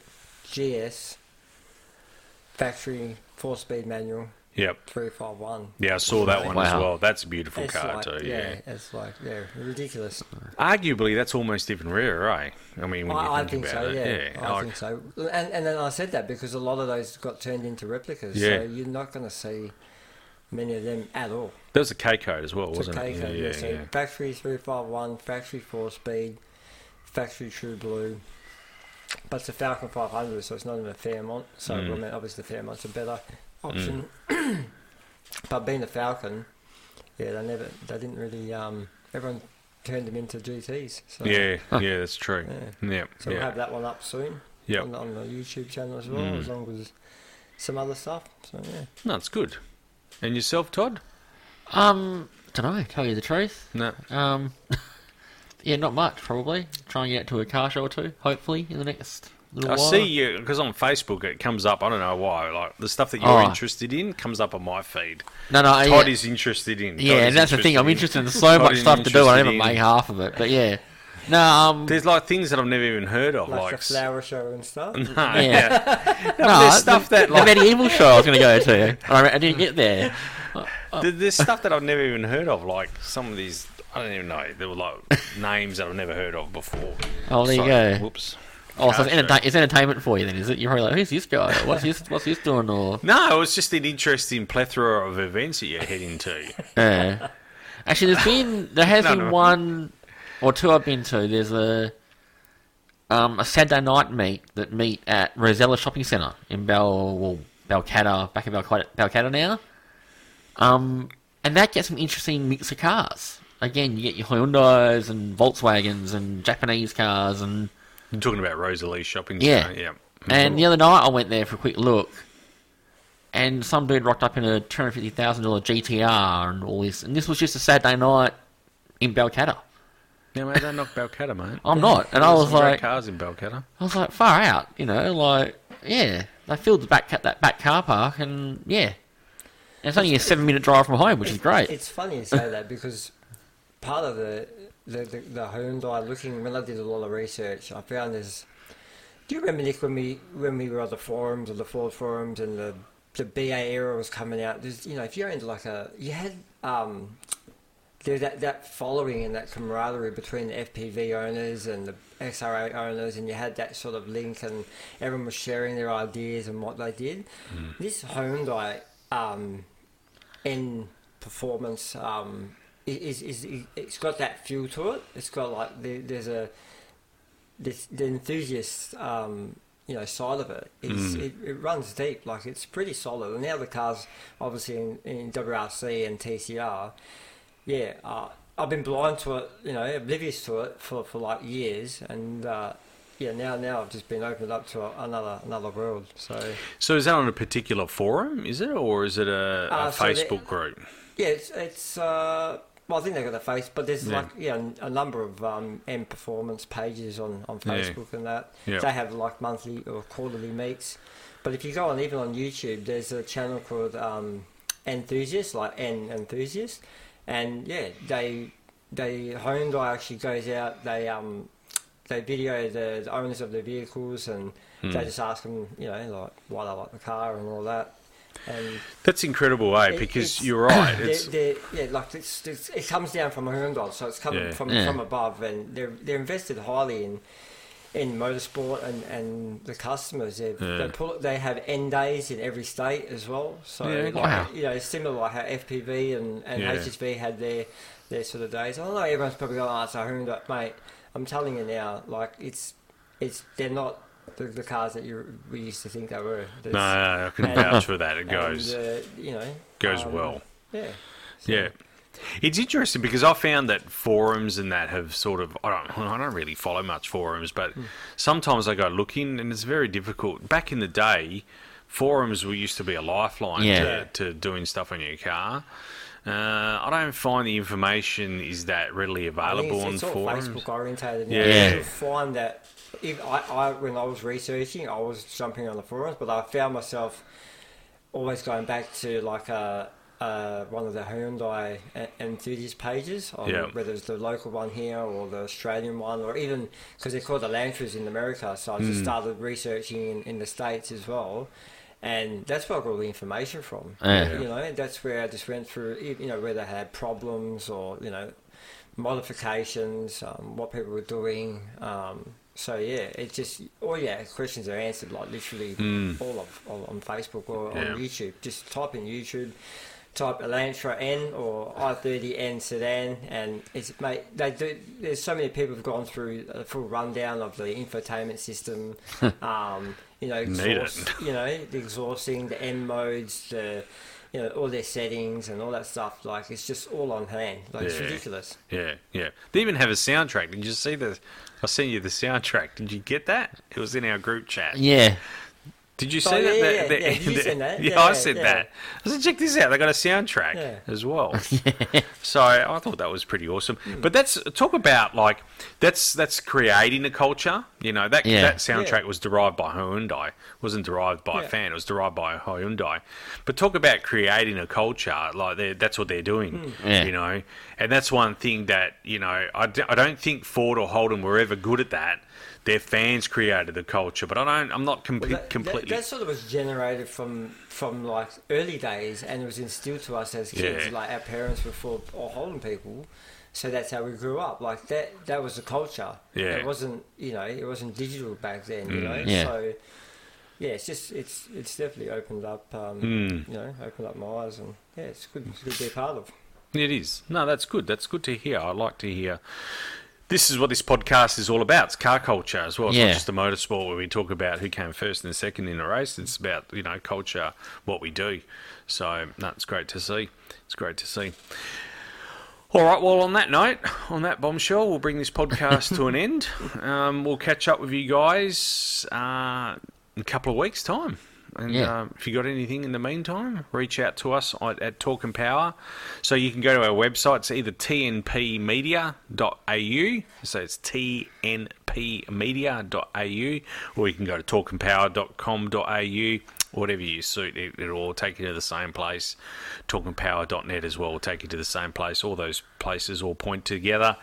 GS factory four speed manual Yep. 351. Yeah, I saw that one as well. That's a beautiful It's car like, too. yeah, Yeah. it's like yeah, ridiculous. Arguably, that's almost even rarer, eh? I mean, when you I, I think, think about so. it, Yeah, I like- think so. And and then I said that because a lot of those got turned into replicas. Yeah. So you're not going to see many of them at all. That was a K code as well, It's wasn't a it? K-code, yeah, yeah, yeah, so yeah. Factory 351, factory 4 speed, factory True Blue. But it's a Falcon 500, so it's not even a Fairmont. So, Mm. I mean, obviously, the Fairmont's a better option. (clears throat) but being a Falcon, yeah, they never, they didn't really, um, everyone turned them into GTs. So, Yeah, yeah, that's true. yeah. Yeah, So we'll have that one up soon Yeah, on, on the YouTube channel as well, Mm. as long as some other stuff. So, yeah. No, it's good. And yourself, Todd? Um, don't know. Tell you the truth. No. Um, (laughs) yeah, not much probably. Try and get to a car show or two, hopefully in the next little while. I while. see you because on Facebook it comes up. I don't know why. Like the stuff that you're Oh. interested in comes up on my feed. No, no, Todd yeah, is interested in. yeah, is and that's the thing. I'm interested in so Todd much is stuff to do. I never interested make half of it, but yeah. No, um, There's like things that I've never even heard of, Like, like, the flower show and stuff. (laughs) No, Yeah. yeah. (laughs) no, there's stuff the, that, the like- medieval show I was going to go to. I, I didn't get there. (laughs) There- There's stuff that I've never even heard of, like some of these. I don't even know. There were like (laughs) names that I've never heard of before. Oh, there you go. Whoops. Oh, so it's, entertain- it's entertainment for you then, is it? You're probably like, who's this guy? What's this? What's this doing? Or (laughs) No, it was just an interesting plethora of events that you're heading to. (laughs) Yeah. Actually, there's been there has No, been no. one or two I've been to. There's a um, a Saturday night meet that meet at Rosella Shopping Centre in Bel well, Balcatta, back in Balcatta, Balcatta now. Um, and that gets some interesting mix of cars. Again, you get your Hyundai's and Volkswagens and Japanese cars and You're talking about Rosalie Shopping Yeah. Centre. Yeah. and the other night I went there for a quick look, and some dude rocked up in a two hundred fifty thousand dollar GTR and all this, and this was just a Saturday night in Balcatta. Yeah, mate, don't knock Balcatta, mate. (laughs) I'm not, and I was some like, cars in Balcatta. I was like, far out, you know, like yeah, they filled the back that back car park, and yeah, and it's only a seven minute drive from home, which is great. It's funny you say that because part of the the, the, the Hyundai looking when I did a lot of research, I found is. Do you remember Nick when we when we were on the forums or the Ford forums and the the BA era was coming out? There's you know if you're into like a you had um there's that that following and that camaraderie between the FPV owners and the XR8 owners, and you had that sort of link, and everyone was sharing their ideas and what they did. This Hyundai um, N performance um, is, is, it's got that feel to it. It's got like the, there's a this the enthusiast um, you know side of it is it, it runs deep. Like it's pretty solid. And now the cars obviously in, in WRC and TCR, yeah. Uh, I've been blind to it, you know, oblivious to it for, for like years, and uh, yeah, now now I've just been opened up to a, another another world. So So is that on a particular forum, is it, or is it a, a Uh, so the- Facebook group? Yeah, it's it's. Uh, well, I think they've got a face, but there's Yeah. like yeah a number of um, N performance pages on, on Yeah. Facebook and that. Yeah. They have like monthly or quarterly meets. But if you go on even on YouTube, there's a channel called um, Enthusiast, like N Enthusiast, and yeah, they they home guy actually goes out. They um they video the, the owners of the vehicles and Hmm. they just ask them, you know, like why they like the car and all that. And That's incredible, eh? It- Because it's- you're right. (coughs) they're, they're, yeah, like it's, it's, it comes down from a Hyundai, so it's coming Yeah. from Yeah. from above, and they're they're invested highly in in motorsport and, and the customers. They Yeah. they, pull, they have N days in every state as well. So Yeah, like, wow. you know, similar like how FPV and, and Yeah. HSV had their their sort of days. I know everyone's probably going, "Oh, it's a Hyundai, mate." I'm telling you now, like it's it's they're not the, the cars that you we used to think they were. no, There's- I (laughs) can and- vouch for that. It goes and, uh, you know, goes um, well. Yeah. So- Yeah. It's interesting because I found that forums and that have sort of I don't I don't really follow much forums, but sometimes I go looking and it's very difficult. Back in the day, forums were used to be a lifeline Yeah. to, to doing stuff on your car. Uh, I don't find the information is that readily I think available it's, on it's all forums. Facebook orientated now. Yeah. You'll find that if I, I, when I was researching, I was jumping on the forums, but I found myself always going back to like a, uh, one of the Hyundai enthusiast pages, on Yeah. whether it's the local one here or the Australian one, or even because they're called the Elantras in America. So I just started researching in, in the States as well. And that's where I got all the information from. Yeah. You know, that's where I just went through, you know, where they had problems or, you know, modifications, um, what people were doing. Um, so yeah, it's just all yeah questions are answered like literally all of all on Facebook or. Yeah. on YouTube. Just type in YouTube, type Elantra N or i30N sedan, and it's mate. They do. There's so many people have gone through a full rundown of the infotainment system. (laughs) um, you know, exhaust, you know, the exhausting, the N modes, the you know, all their settings and all that stuff. Like it's just all on hand. Like it's ridiculous. Yeah, yeah. They even have a soundtrack. Did you see the? I sent you the soundtrack. Did you get that? It was in our group chat. Yeah. Did you see Oh, yeah, that? yeah, The- yeah, the- yeah. Did you the- send that? (laughs) Yeah, Yeah, I said that. I said, check this out. They got a soundtrack as well. (laughs) so I thought that was pretty awesome. Hmm. But that's talk about like that's that's creating a culture. You know that that soundtrack was derived by Hyundai. It wasn't derived by a fan. It was derived by Hyundai. But talk about creating a culture. Like that's what they're doing. Hmm. Yeah. You know, and that's one thing that you know I, d- I don't think Ford or Holden were ever good at that. Their fans created the culture, but I don't. I'm not com- Well, that, completely. That, that sort of was generated from from like early days, and it was instilled to us as kids. Yeah. Like our parents were full or Holden people, so that's how we grew up. Like that. That was the culture. Yeah. It wasn't. You know. It wasn't digital back then. You Mm. know. Yeah. So. Yeah, it's just it's it's definitely opened up. Um, Mm. You know, opened up my eyes, and yeah, it's good. It's good to be a part of. It is. No, that's good. That's good to hear. I like to hear. This is what this podcast is all about. It's car culture as well. It's Yeah. not just the motorsport where we talk about who came first and second in a race. It's about you know culture, what we do. So no, great to see. It's great to see. All right. Well, on that note, on that bombshell, we'll bring this podcast to an end. (laughs) Um, we'll catch up with you guys uh, in a couple of weeks' time. And Yeah. um, if you got anything in the meantime, reach out to us at, at Talk and Power. So you can go to our website. It's either tnpmedia.au, so it's tnpmedia.au, or you can go to talkandpower.com.au. Whatever you suit, it, it'll all take you to the same place. Talkandpower.net as well will take you to the same place. All those places all point together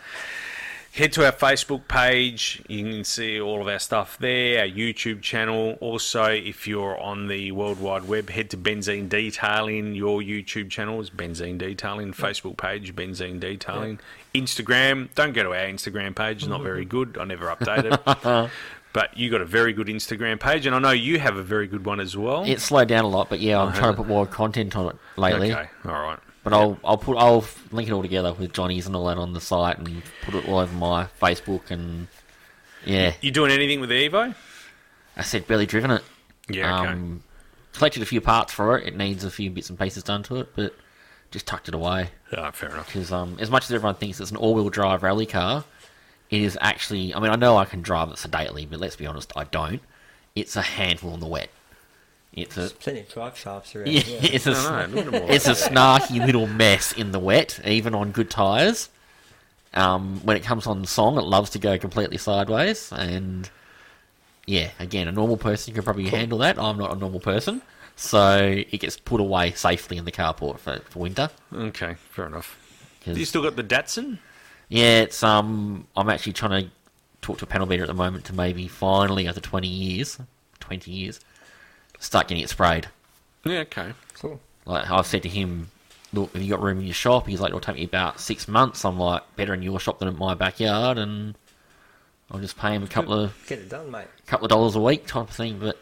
head to our Facebook page. You can see all of our stuff there, our YouTube channel. Also, if you're on the World Wide Web, head to Benzene Detailing. Your YouTube channel is Benzene Detailing. Facebook page, Benzene Detailing. Instagram, don't go to our Instagram page, it's not mm-hmm. very good. I never update it. (laughs) but you got a very good Instagram page, and I know you have a very good one as well. It's slowed down a lot, but yeah, I'm trying to put more content on it lately. okay, all right. But I'll I'll put I'll link it all together with Johnny's and all that on the site and put it all over my Facebook and yeah. You doing anything with the Evo? I said barely driven it. Yeah, okay. Um, collected a few parts for it. It needs a few bits and pieces done to it, but just tucked it away Ah, fair enough. because um, as much as everyone thinks it's an all-wheel drive rally car, it is actually. I mean, I know I can drive it sedately, but let's be honest, I don't. It's a handful in the wet. It's a plenty of drive shafts around. yeah, Yeah. it's a I know, a little more. it's a snarky little mess in the wet, even on good tyres. Um, when it comes on song, it loves to go completely sideways, and yeah, again, a normal person can probably handle that. I'm not a normal person, so it gets put away safely in the carport for, for winter. Okay, fair enough. 'Cause- You still got the Datsun? Yeah, it's um. I'm actually trying to talk to a panel beater at the moment to maybe finally, after 20 years, 20 years, start getting it sprayed. Yeah, okay. Cool. Like I've said to him, look, have you got room in your shop? He's like, it'll take me about six months. I'm like, better in your shop than in my backyard, and I'll just pay him a couple of Get it done, mate. couple of dollars a week type of thing. But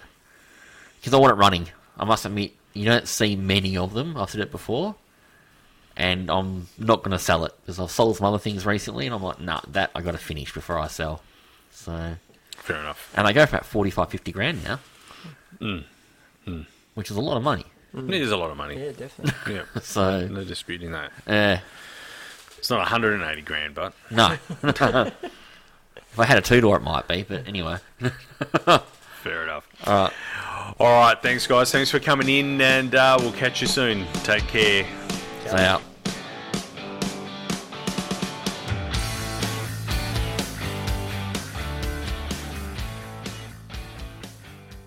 because I want it running, I must admit, you don't see many of them. I've said it before, and I'm not going to sell it because I've sold some other things recently, and I'm like, nah, that I got to finish before I sell. So, Fair enough. and they go for about 45, 50 grand now, hmm. Which is a lot of money. It is a lot of money. Yeah, definitely. (laughs) Yeah. (laughs) So, No disputing that. uh, It's not 180 grand, but (laughs) no. if I had a two door, it might be, but anyway. fair enough. All right. All right. Thanks, guys. Thanks for coming in, and uh, we'll catch you soon. Take care. So out.